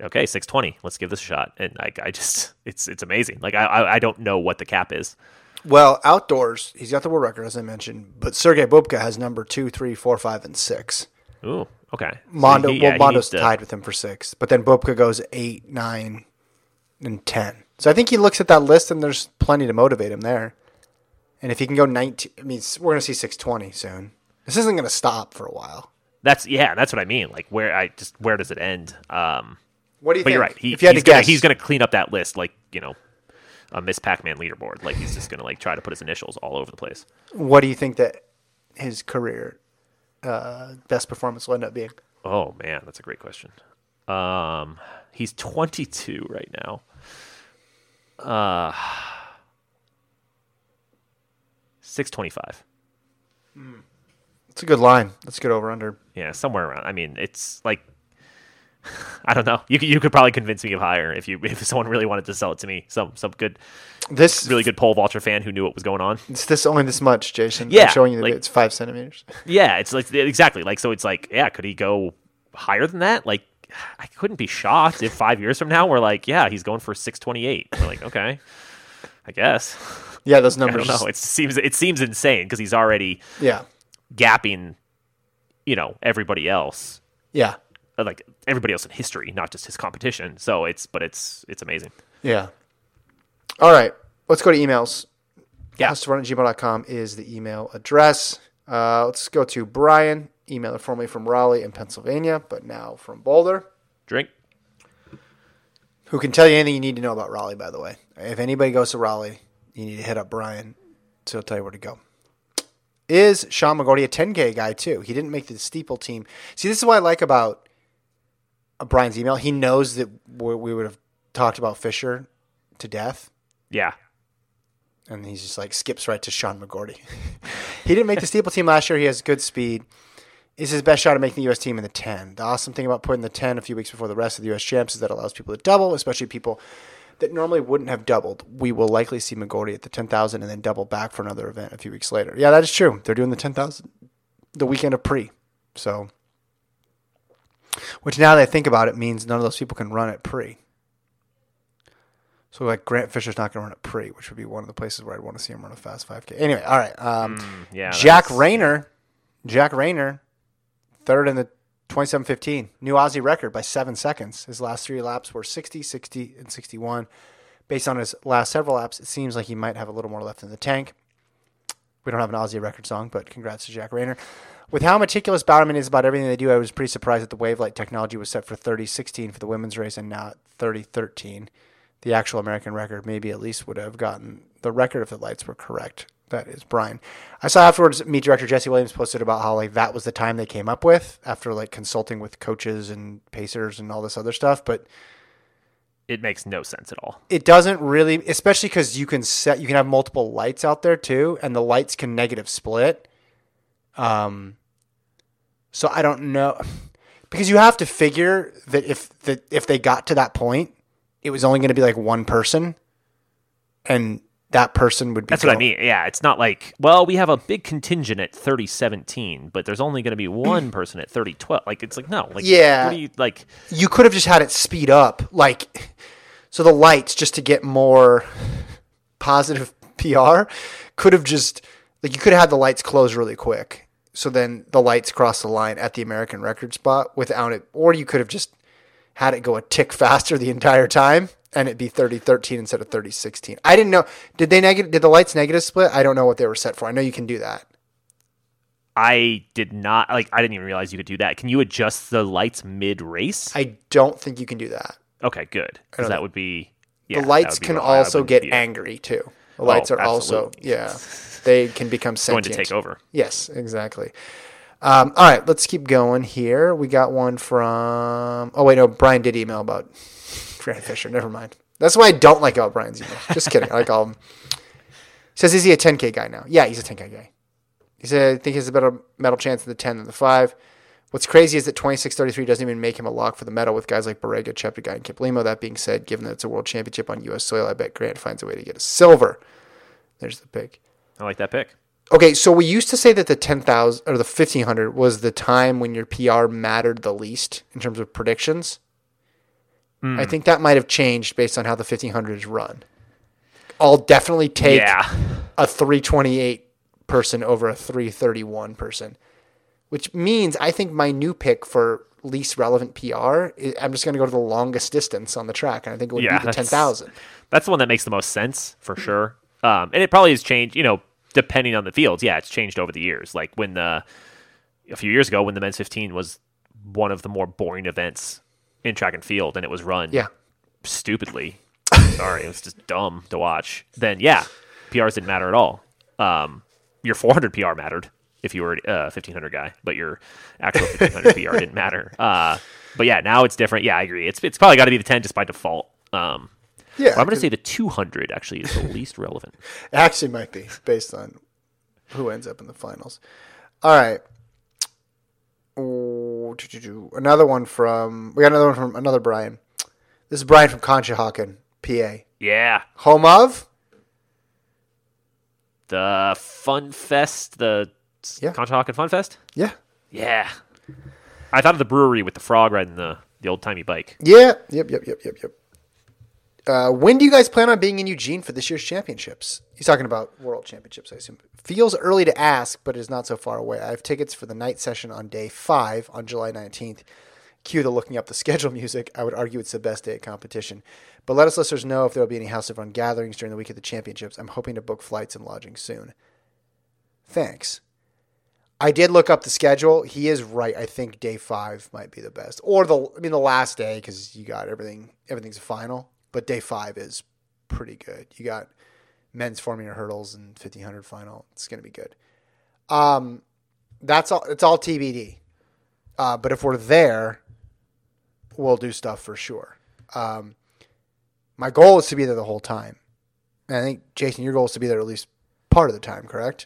okay, six twenty. Let's give this a shot. And like, I just it's it's amazing. Like I I, I don't know what the cap is. Well, outdoors, he's got the world record as I mentioned, but Sergey Bubka has number two, three, four, five, and six. Ooh, okay. So Mondo, he- well, he Mondo's to- tied with him for six, but then Bubka goes eight, nine, and ten. So I think he looks at that list, and there's plenty to motivate him there. And if he can go nineteen, I mean, we're gonna see six twenty soon. This isn't gonna stop for a while. That's yeah, that's what I mean. Like where I just where does it end? Um, What do you but think? you're right. He, if you had he's to gonna guess, he's gonna clean up that list like you know a Miss Pac-Man leaderboard. Like he's just gonna like try to put his initials all over the place. what do you think that his career uh, best performance will end up being? Oh man, that's a great question. Um, he's 22 right now. Uh, 625. It's a good line. That's a good over under. Yeah, somewhere around. I mean, it's like I don't know. You could you could probably convince me of higher if you if someone really wanted to sell it to me. Some some good This really good pole vaulter fan who knew what was going on. It's this only this much, Jason. Yeah, I'm showing you like- it's five centimeters. Yeah, it's like exactly like so. It's like yeah, could he go higher than that? Like I couldn't be shocked if five years from now we're like yeah, he's going for six twenty eight. We're like okay, I guess. Yeah, those I numbers. don't know. It seems it seems insane because he's already yeah, gapping, you know, everybody else. yeah, Like everybody else in history, not just his competition. So it's, but it's, it's amazing. yeah. All right, let's go to emails. Yeah. Run at gmail.com is the email address. Uh, let's go to Brian. emailer formerly from Raleigh in Pennsylvania, but now from Boulder, Drink. who can tell you anything you need to know about Raleigh, by the way. If anybody goes to Raleigh, you need to hit up Brian, so he'll tell you where to go. Is Sean McGorty a 10K guy, too? He didn't make the steeple team. See, this is what I like about uh, Brian's email. He knows that we we would have talked about Fisher to death. Yeah. and he's just like skips right to Sean McGorty. he didn't make the steeple team last year. He has good speed. Is his best shot at making the U.S. team in the 10. The awesome thing about putting the 10 a few weeks before the rest of the U.S. champs is that it allows people to double, especially people that normally wouldn't have doubled. We will likely see McGorty at the 10,000 and then double back for another event a few weeks later. Yeah, that is true. They're doing the 10,000 the weekend of pre. So, which now that I think about it means none of those people can run at pre. So like Grant Fisher's not going to run at pre, which would be one of the places where I'd want to see him run a fast 5K. Anyway, all right. Um, yeah, Jack that's- Rayner, Jack Rayner, third in the 27:15, new Aussie record by seven seconds. His last three laps were 60, 60, and 61. Based on his last several laps, it seems like he might have a little more left in the tank. We don't have an Aussie record song, but congrats to Jack Rayner. With how meticulous Bowerman is about everything they do, I was pretty surprised that the Wavelight technology was set for 30-16 for the women's race and not 30-13. The actual American record maybe at least would have gotten the record if the lights were correct. That is Brian. I saw afterwards meet director Jesse Williams posted about how like that was the time they came up with after like consulting with coaches and pacers and all this other stuff, but It makes no sense at all. it doesn't really especially because you can set you can have multiple lights out there too and the lights can negative split um so i don't know because you have to figure that if that if they got to that point it was only going to be like one person and that person would be That's what I mean. Yeah, it's not like, well, we have a big contingent at 3017, but there's only going to be one person at 3012. Like, it's like, no. Like, Yeah. What do you, like, you could have just had it speed up like so the lights just to get more positive pr could have just like you could have had the lights close really quick so then the lights cross the line at the american record spot without it or you could have just had it go a tick faster the entire time and it'd be 30 13 instead of 30 16 i didn't know did they negative did the lights negative split i don't know what they were set for i know you can do that I did not, like, I didn't even realize you could do that. Can you adjust the lights mid race? i don't think you can do that Okay, good. Because that would be. Yeah, the lights can also get angry too. The lights Oh, are also yeah, they can become Going to take over. Yes, exactly. Um, all right, let's keep going here. We got one from. Oh wait, no, Brian did email about Grant Fisher. Never mind. That's why I don't like about Brian's email. Just kidding. I like all. Says is he a 10k guy now? Yeah, he's a 10k guy. He said I think he has a better medal chance in the 10 than the five. What's crazy is that 2633 doesn't even make him a lock for the medal with guys like Barega, Cheptegei, and Kiplimo. That being said, given that it's a world championship on U.S. soil, I bet Grant finds a way to get a silver. There's the pick. I like that pick. Okay, so we used to say that the 10,000 or the 1500 was the time when your PR mattered the least in terms of predictions. Hmm. I think that might have changed based on how the 1500 is run. I'll definitely take Yeah. a 328 person over a 331 person, which means I think my new pick for least relevant PR, I'm just going to go to the longest distance on the track, and I think it would Yeah, be the 10,000. That's the one that makes the most sense for sure. Um, and it probably has changed, you know, depending on the fields. Yeah, it's changed over the years. Like when the a few years ago when the men's 15 was one of the more boring events in track and field, and it was run Yeah. stupidly. Sorry, it was just dumb to watch. Then yeah, PRs didn't matter at all. Um, your 400 PR mattered if you were a 1500 guy, but your actual 1500 PR didn't matter. Uh, but yeah, now it's different. Yeah, I agree. It's it's probably got to be the 10 just by default. Um, Yeah, I'm going to say the 200 actually is the least relevant. It actually might be based on who ends up in the finals. All right. Ooh. Another one from we got another one from another Brian. This is Brian from Conshohocken, PA. Yeah, Home of the Fun Fest, the Yeah. Conshohocken Fun Fest. yeah, Yeah, I thought of the brewery with the frog riding the the old timey bike. yeah, yep, yep, yep, yep, yep. Uh, when do you guys plan on being in Eugene for this year's championships? He's talking about world championships, I assume. Feels early to ask, but is not so far away. I have tickets for the night session on day five on July 19th. Cue the looking up the schedule music. I would argue it's the best day of competition. But let us listeners know if there will be any House of Run gatherings during the week of the championships. I'm hoping to book flights and lodging soon. Thanks. I did look up the schedule. He is right. I think day five might be the best, or the I mean the last day because you got everything. Everything's a final, but day five is pretty good. You got men's four meter hurdles and fifteen hundred final. It's gonna be good. Um, that's all. It's all TBD. Uh, but if we're there, we'll do stuff for sure. Um, my goal is to be there the whole time. And I think Jason, your goal is to be there at least part of the time, correct?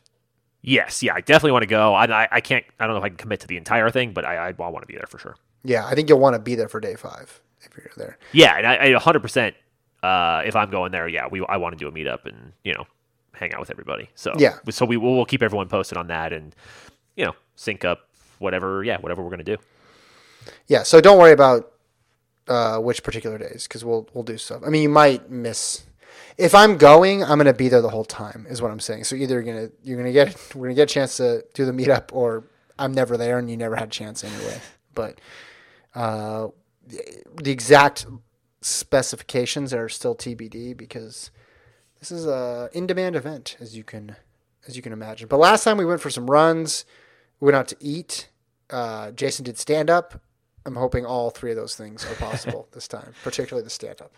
Yes, yeah, I definitely want to go. I, I, I can't. I don't know if I can commit to the entire thing, but I, I want to be there for sure. Yeah, I think you'll want to be there for day five if you're there. Yeah, and I, I 100%. Uh, if I'm going there, yeah, we I want to do a meetup and you know hang out with everybody. So Yeah. so we will we'll keep everyone posted on that and you know sync up whatever yeah whatever we're gonna do. Yeah, so don't worry about uh, which particular days because we'll we'll do stuff. I mean, you might miss. If I'm going, I'm gonna be there the whole time. Is what I'm saying. So either you're gonna you're gonna get we're gonna get a chance to do the meetup, or I'm never there and you never had a chance anyway. But uh, the, exact specifications are still TBD because this is a in demand event as you can as you can imagine. But last time we went for some runs, we went out to eat. Uh, Jason did stand up. I'm hoping all three of those things are possible this time, particularly the stand up.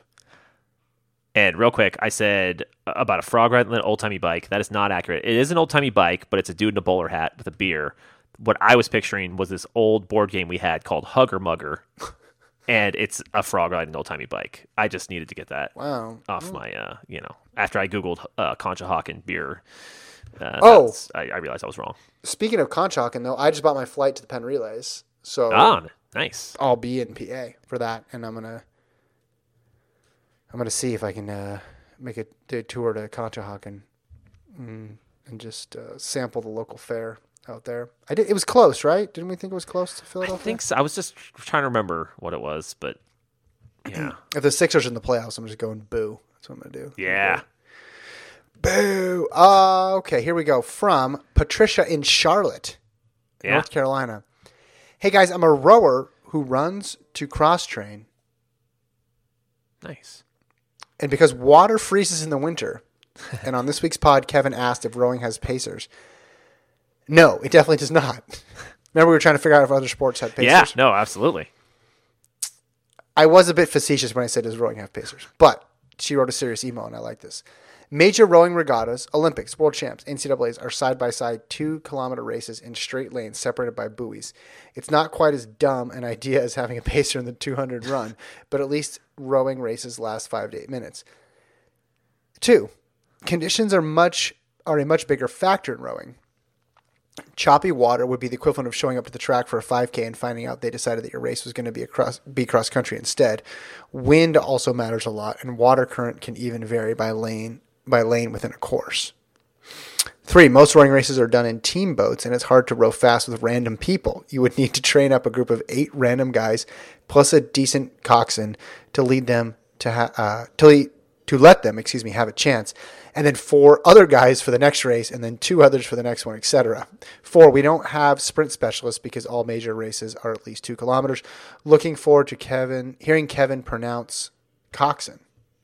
And real quick, I said about a frog ride and an old timey bike. That is not accurate. It is an old timey bike, but it's a dude in a bowler hat with a beer. What I was picturing was this old board game we had called Hugger Mugger, and it's a frog ride and old timey bike. I just needed to get that Wow. off my, uh, you know, after I googled uh, Conshohocken beer. Uh, Oh. I, I realized I was wrong. Speaking of Conshohocken, though, I just bought my flight to the Penn Relays, so Ah, nice. I'll be in PA for that, and I'm gonna I'm gonna see if I can uh, make a, a tour to Conshohocken mm, and just uh, sample the local fare out there. I did. It was close, right? Didn't we think it was close to Philadelphia? I think so. I was just trying to remember what it was, but yeah, If the Sixers are in the playoffs, I'm just going boo. That's what I'm gonna do. yeah. Boo. Uh, okay, here we go. From Patricia in Charlotte, Yeah. North Carolina. Hey guys, I'm a rower who runs to cross train, Nice. And because water freezes in the winter, and on this week's pod, Kevin asked if rowing has pacers. No, it definitely does not. Remember, we were trying to figure out if other sports had pacers. Yeah, no, absolutely. I was a bit facetious when I said, does rowing have pacers? But she wrote a serious email, and I like this. Major rowing regattas, Olympics, world champs, NCAAs are side by side two kilometer races in straight lanes separated by buoys. It's not quite as dumb an idea as having a pacer in the 200 run, but at least rowing races last five to eight minutes. Two, conditions are much are a much bigger factor in rowing. Choppy water would be the equivalent of showing up to the track for a 5K and finding out they decided that your race was going to be across be cross country instead. Wind also matters a lot, and water current can even vary by lane by lane within a course. Three, most rowing races are done in team boats, and it's hard to row fast with random people. You would need to train up a group of eight random guys plus a decent coxswain to lead them to ha- uh, to lead, to let them, excuse me, have a chance, and then four other guys for the next race, and then two others for the next one, etc. Four, we don't have sprint specialists because all major races are at least two kilometers. Looking forward to Kevin hearing Kevin pronounce coxswain.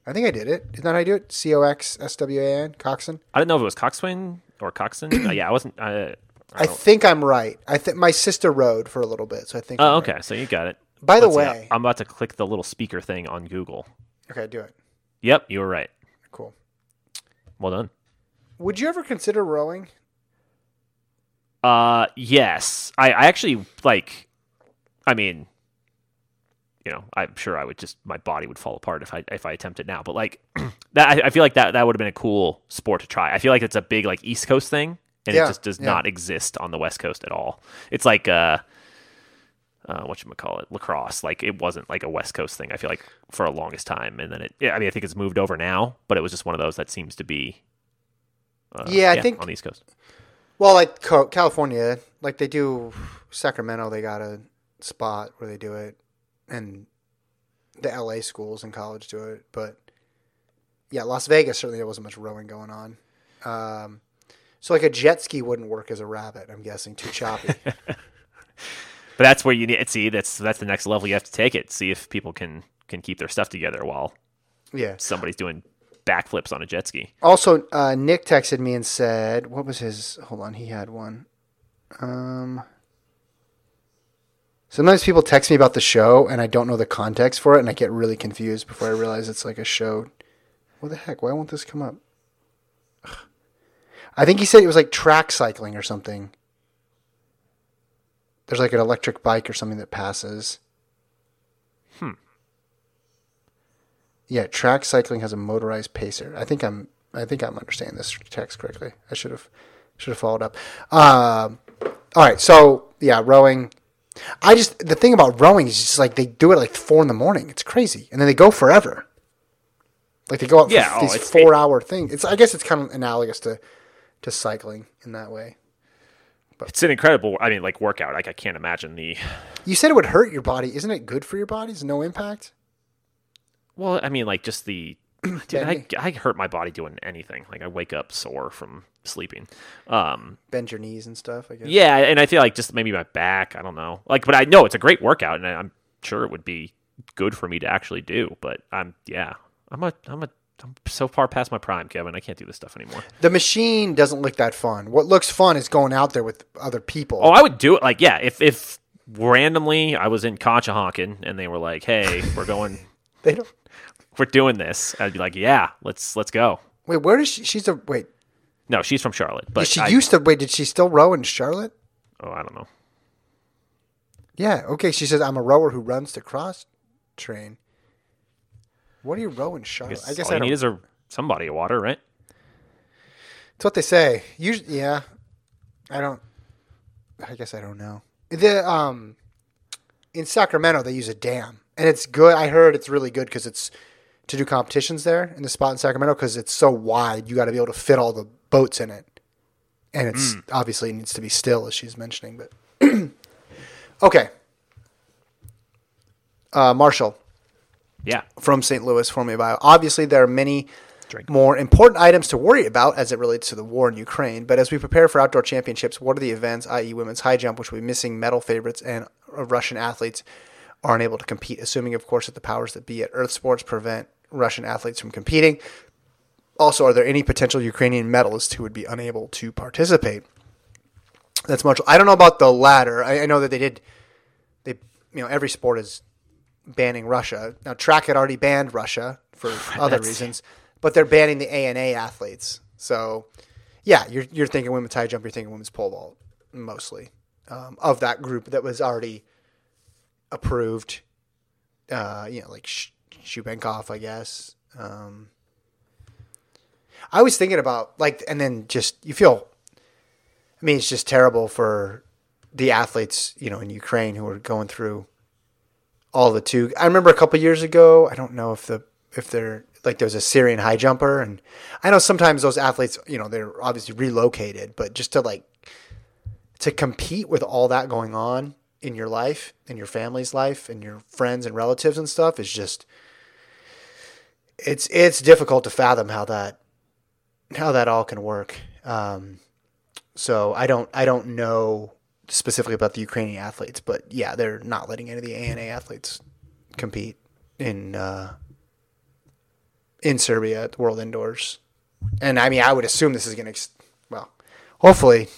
I think I did it. Isn't that how I do it? C O X S W A N, coxswain. I didn't know if it was coxswain or coxswain. uh, yeah, I wasn't. Uh, I think I'm right. I think my sister rode for a little bit, so I think. oh, I'm okay. right. So you got it. By the Let's see. way- I'm about to click the little speaker thing on Google. Okay, do it. Yep, you were right. Cool. Well done. Would you ever consider rowing? Uh, yes. I, I actually like. I mean, you know, I'm sure I would just my body would fall apart if I if I attempt it now. But like that, I, I feel like that that would have been a cool sport to try. I feel like it's a big like East Coast thing, and Yeah, it just does yeah. not exist on the West Coast at all. It's like uh, uh what you call it, lacrosse. Like it wasn't like a West Coast thing. I feel like for a longest time, and then it. Yeah, I mean, I think it's moved over now, but it was just one of those that seems to be. Uh, Yeah, I think- on the East Coast. Well, like California, like they do Sacramento, they got a spot where they do it, and the LA schools and college do it. But yeah, Las Vegas certainly there wasn't much rowing going on. Um, so like a jet ski wouldn't work as a rabbit. I'm guessing too choppy. But that's where you need see that's that's the next level you have to take it. See if people can can keep their stuff together while yeah. somebody's doing backflips on a jet ski. Also, uh, Nick texted me and said, "What was his? Hold on, he had one. Um, sometimes people text me about the show and I don't know the context for it and I get really confused before I realize it's like a show. What the heck? Why won't this come up? Ugh. I think he said it was like track cycling or something. There's like an electric bike or something that passes. Hmm. Yeah, track cycling has a motorized pacer. I think I'm I think I'm understanding this text correctly. I should have should have followed up. Um, all right, so yeah, rowing. I just the thing about rowing is just like they do it like four in the morning. It's crazy, and then they go forever. Like they go out Yeah, for oh, these four hour things. It's I guess it's kind of analogous to to cycling in that way. It's an incredible. I mean, like workout. Like I can't imagine the. You said it would hurt your body. Isn't it good for your body? Is no impact? Well, I mean, like just the. Dude, I, I hurt my body doing anything. Like I wake up sore from sleeping. Um, Bend your knees and stuff. I guess. yeah, and I feel like just maybe my back. I don't know. Like, but I know it's a great workout, and I'm sure it would be good for me to actually do. But I'm yeah, I'm a I'm a I'm so far past my prime, Kevin. I can't do this stuff anymore. The machine doesn't look that fun. What looks fun is going out there with other people. Oh, I would do it. Like, yeah, if if randomly I was in Conshohocken and they were like, "Hey, we're going, they don't. We're doing this," I'd be like, "Yeah, let's let's go." Wait, where does she? She's a wait. No, she's from Charlotte, but she I, used to wait. Did she still row in Charlotte? Oh, I don't know. Yeah. Okay. She says I'm a rower who runs to cross train. What do you row in I Charlotte? guess, I guess all I need is a some body of water, right? It's what they say. Usually, yeah. I don't. I guess I don't know. The um, in Sacramento they use a dam, and it's good. I heard it's really good because it's to do competitions there in the spot in Sacramento because it's so wide. You got to be able to fit all the boats in it, and it's obviously it needs to be still as she's mentioning. But okay, uh, Marshall Yeah. from St. Louis for me bio. Obviously, there are many Drink. more important items to worry about as it relates to the war in Ukraine. But as we prepare for outdoor championships, what are the events, i.e., women's high jump, which will be missing medal favorites and uh, Russian athletes are unable to compete? Assuming, of course, that the powers that be at Earth Sports prevent Russian athletes from competing. Also, are there any potential Ukrainian medalists who would be unable to participate? That's much. I don't know about the latter. I, I know that they did. They, you know, every sport is banning Russia. Now, track had already banned Russia for other reasons, but they're banning the ANA athletes. So, yeah, you're you're thinking women's high jump, you're thinking women's pole vault, mostly um, of that group that was already approved. Uh, you know, like Sh- Shubenkov, I guess. Um, I was thinking about like, and then just you feel. I mean, it's just terrible for the athletes, you know, in Ukraine who are going through all the two. I remember a couple years ago. I don't know if the if they're like there was a Syrian high jumper, and I know sometimes those athletes, you know, they're obviously relocated, but just to like to compete with all that going on in your life, in your family's life, and your friends and relatives and stuff is just it's it's difficult to fathom how that how that all can work. Um, so I don't I don't know specifically about the Ukrainian athletes, but yeah, they're not letting any of the ANA athletes compete in uh, in Serbia at the World Indoors. And I mean, I would assume this is going to ex- well, hopefully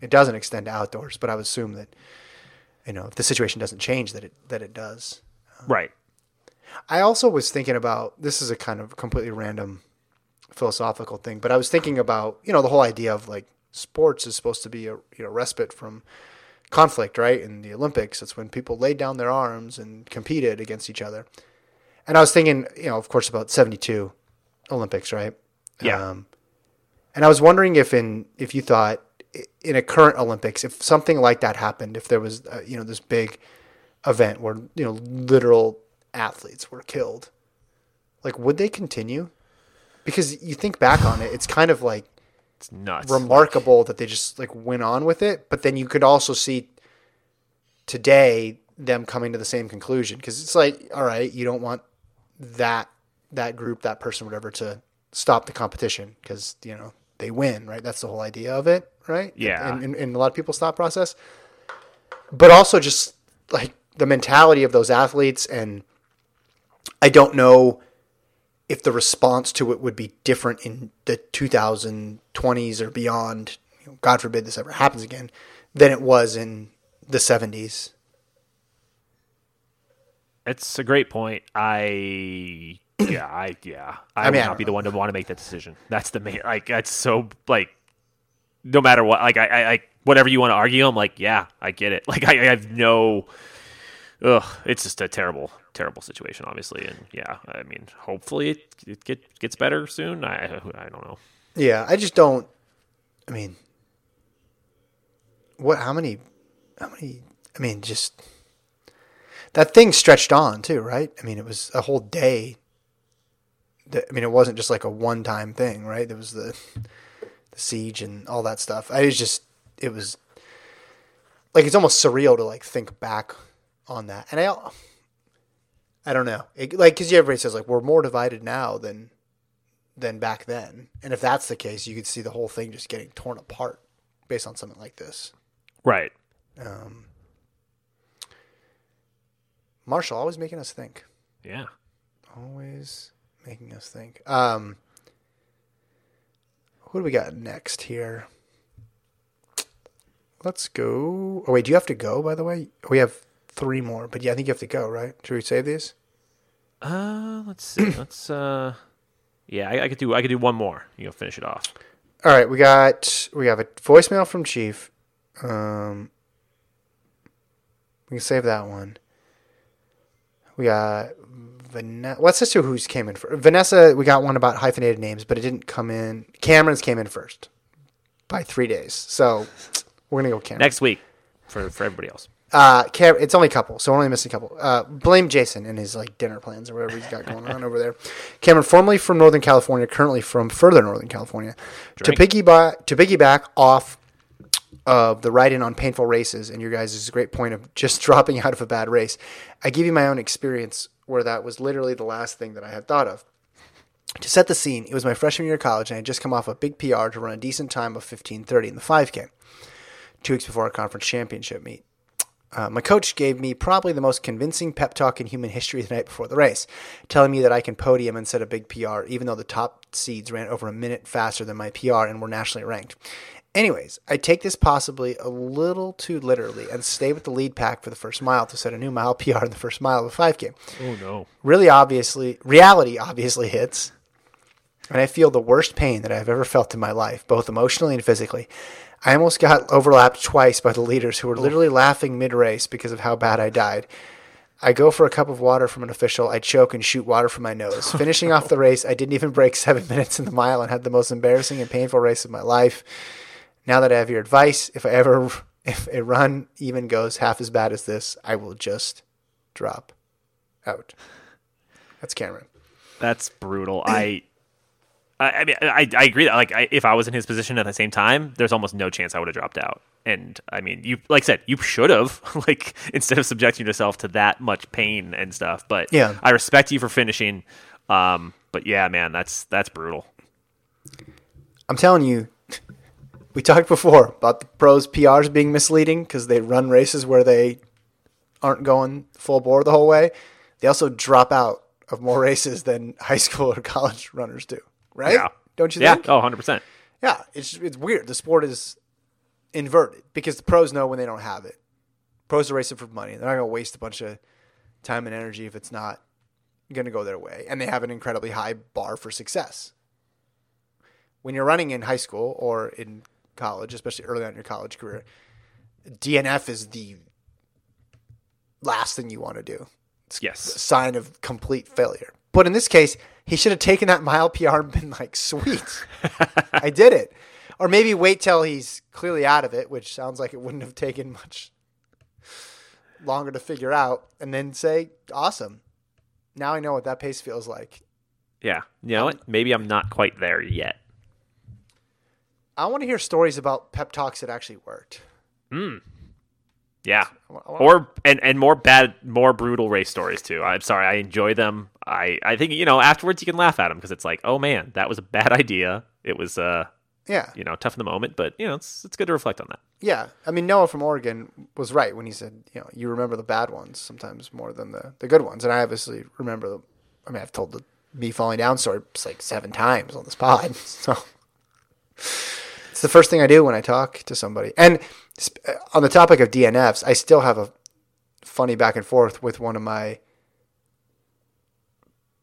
it doesn't extend to outdoors, but I would assume that you know if the situation doesn't change that it that it does. Right. I also was thinking about this is a kind of completely random philosophical thing, but I was thinking about you know the whole idea of like sports is supposed to be a you know respite from conflict, right? In the Olympics, it's when people laid down their arms and competed against each other. And I was thinking, you know, of course, about '72 Olympics, right? Yeah. Um, and I was wondering if in if you thought in a current Olympics, if something like that happened, if there was uh, you know this big event where you know literal athletes were killed, like would they continue? Because you think back on it, it's kind of like It's nuts. remarkable that they just like went on with it. But then you could also see today them coming to the same conclusion because it's like, all right, you don't want that that group, that person, whatever, to stop the competition because you know they win, right? That's the whole idea of it, right? Yeah. In, in, in a lot of people's thought process, but also just like the mentality of those athletes, and I don't know if the response to it would be different in the 2020s or beyond. You know, God forbid this ever happens again. than it was in the 70s. It's a great point. I yeah, I yeah. I, I mean, would not be the one to want to make that decision. That's the main like that's so like no matter what like I, I like whatever you want to argue, I'm like, yeah, I get it. Like I, I have no ugh, it's just a terrible, terrible situation, obviously. And yeah, I mean hopefully it, it get, gets better soon. I I don't know. Yeah, I just don't. I mean, what? How many? How many? I mean, just that thing stretched on too, right? I mean, it was a whole day. That, I mean, it wasn't just like a one-time thing, right? There was the the siege and all that stuff. I was just, it was like it's almost surreal to like think back on that, and I, I don't know, it, like because everybody says like we're more divided now than than back then. And if that's the case, you could see the whole thing just getting torn apart based on something like this. Right. Um, Marshall always making us think. Yeah. Always making us think. Um, what do we got next here? Let's go. Oh wait, do you have to go? By the way, we have three more, but yeah, I think you have to go. Right? Should we save these? Uh, let's see. let's uh, yeah, I, I could do I could do one more. You know, finish it off. All right, we got we have a voicemail from Chief. Um, we can save that one. We got Vanessa. Let's just do who's came in first. Vanessa, we got one about hyphenated names, but it didn't come in. Cameron's came in first by three days, so we're gonna go Cameron. Next week for for everybody else. Uh, Cam- it's only a couple, so we're only missing a couple. Uh, blame Jason and his like dinner plans or whatever he's got going on over there. Cameron, formerly from Northern California, currently from further Northern California, Drink. to piggyback to piggyback off of the write-in on painful races and your guys' great point of just dropping out of a bad race. I give you my own experience where that was literally the last thing that I had thought of. To set the scene, it was my freshman year of college, and I had just come off a big PR to run a decent time of 15:30 in the 5K, two weeks before our conference championship meet. Uh, my coach gave me probably the most convincing pep talk in human history the night before the race, telling me that I can podium and set a big PR, even though the top seeds ran over a minute faster than my PR and were nationally ranked. Anyways, I take this possibly a little too literally and stay with the lead pack for the first mile to set a new mile PR in the first mile of a 5K. Oh no. Really obviously, reality obviously hits, and I feel the worst pain that I've ever felt in my life, both emotionally and physically. I almost got overlapped twice by the leaders who were oh. literally laughing mid race because of how bad I died. I go for a cup of water from an official. I choke and shoot water from my nose. Finishing off the race, I didn't even break seven minutes in the mile and had the most embarrassing and painful race of my life. Now that I have your advice, if I ever, if a run even goes half as bad as this, I will just drop out. That's Cameron. That's brutal. I, I, I mean, I, I agree that like I, if I was in his position at the same time, there's almost no chance I would have dropped out. And I mean, you like I said, you should have like instead of subjecting yourself to that much pain and stuff. But Yeah. I respect you for finishing. Um, but yeah, man, that's that's brutal. I'm telling you, we talked before about the pros PRs being misleading because they run races where they aren't going full bore the whole way. They also drop out of more races than high school or college runners do, right? Yeah. Don't you Yeah. think? Yeah, oh, 100 percent. Yeah, it's it's weird. The sport is inverted because the pros know when they don't have it. Pros are racing for money. They're not going to waste a bunch of time and energy if it's not going to go their way, and they have an incredibly high bar for success. When you're running in high school or in college, especially early on in your college career, DNF is the last thing you want to do It's Yes. sign of complete failure. But in this case, he should have taken that mile PR and been like, sweet, I did it. Or maybe wait till he's clearly out of it, which sounds like it wouldn't have taken much longer to figure out, and then say, awesome. Now I know what that pace feels like. Yeah. You know um, what? Maybe I'm not quite there yet. I want to hear stories about pep talks that actually worked. Yeah. I wa- Or and and more bad, more brutal race stories too. I'm sorry, I enjoy them. I I think you know afterwards you can laugh at them because it's like, oh man, that was a bad idea. It was uh Yeah. you know tough in the moment, but you know it's it's good to reflect on that. Yeah, I mean Noah from Oregon was right when he said, you know, you remember the bad ones sometimes more than the, the good ones, and I obviously remember the. I mean, I've told the me falling down story like seven times on this pod, so the first thing I do when I talk to somebody. And uh, On the topic of DNFs, I still have a funny back and forth with one of my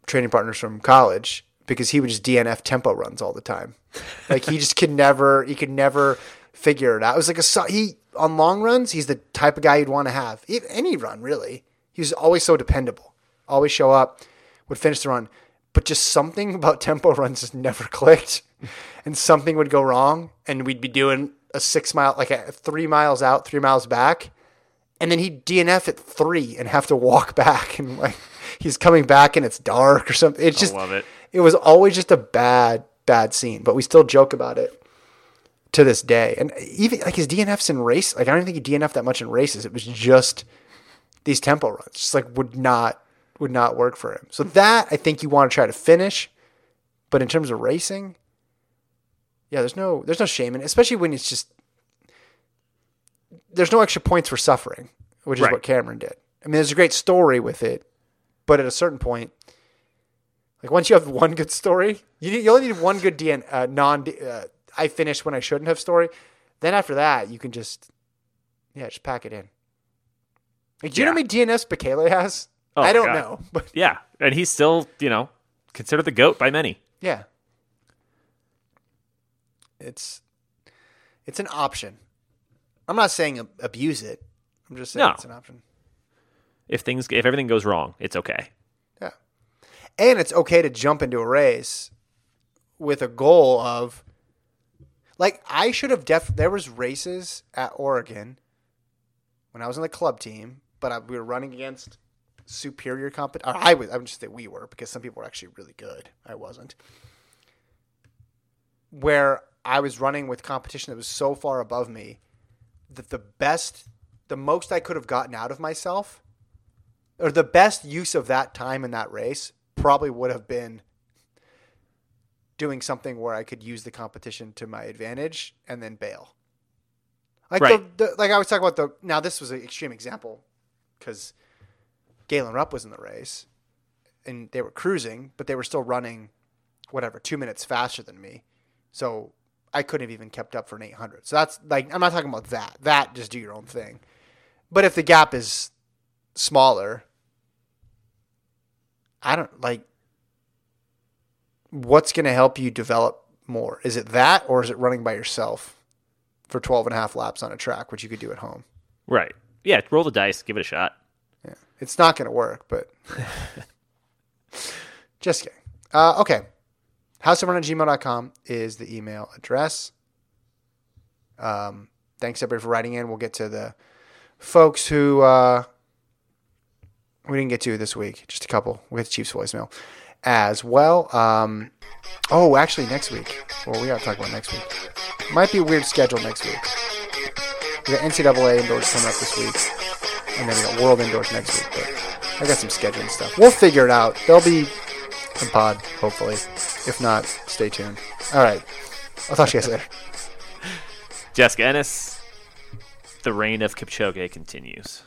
training partners from college because he would just DNF tempo runs all the time. Like he just could never, he could never figure it out. It was like a he on long runs. He's the type of guy you'd want to have any run really. He was always so dependable. Always show up, would finish the run, but just something about tempo runs just never clicked, and something would go wrong, and we'd be doing a six mile, like a three miles out, three miles back, and then he'd DNF at three and have to walk back, and like he's coming back and it's dark or something. It's just love it. it was always just a bad, bad scene, but we still joke about it to this day. And even like his DNFs in race, like I don't think he DNF'd that much in races. It was just these tempo runs, just like would not would not work for him. So that I think you want to try to finish, but in terms of racing, yeah, there's no there's no shame in it, especially when it's just there's no extra points for suffering, which is Right. what Cameron did. I mean, there's a great story with it, but at a certain point, like once you have one good story, you need, you only need one good DN uh, non uh, I finished when I shouldn't have story. Then after that, you can just yeah, just pack it in. Like, do you know how many DNS Bekele has? Oh, I don't God. know, but Yeah, and he's still, you know, considered the goat by many. yeah, it's it's an option. I'm not saying abuse it. I'm just saying No. it's an option. If things, if everything goes wrong, it's okay. Yeah. And it's okay to jump into a race with a goal of like I should have def there was races at Oregon when I was on the club team, but I, we were running against superior compet or I was I would just say we were because some people were actually really good. I wasn't. Where I was running with competition that was so far above me that the best the most I could have gotten out of myself or the best use of that time in that race probably would have been doing something where I could use the competition to my advantage and then bail. Like Right. the, the like I was talking about the now this was an extreme example because Galen Rupp was in the race and they were cruising, but they were still running whatever two minutes faster than me, so I couldn't have even kept up for an 800. So that's like I'm not talking about that. That just do your own thing. But if the gap is smaller, I don't like what's going to help you develop more. Is it that or is it running by yourself for 12 and a half laps on a track, which you could do at home? Right. Yeah, roll the dice, give it a shot. It's not going to work, but just kidding. Uh, okay. Houseofrun at gmail.com is the email address. Um, thanks everybody for writing in. We'll get to the folks who uh, we didn't get to this week. Just a couple. We'll get to Chiefs voicemail as well. Um, oh, actually, next week. Well, we got to talk about next week. Might be a weird schedule next week. We got NCAA indoors coming up this week, and then we got World indoors next week. But I got some scheduling stuff. We'll figure it out. There'll be a pod, hopefully. If not, stay tuned. All right. I'll talk to you guys later. Jessica Ennis, the reign of Kipchoge continues.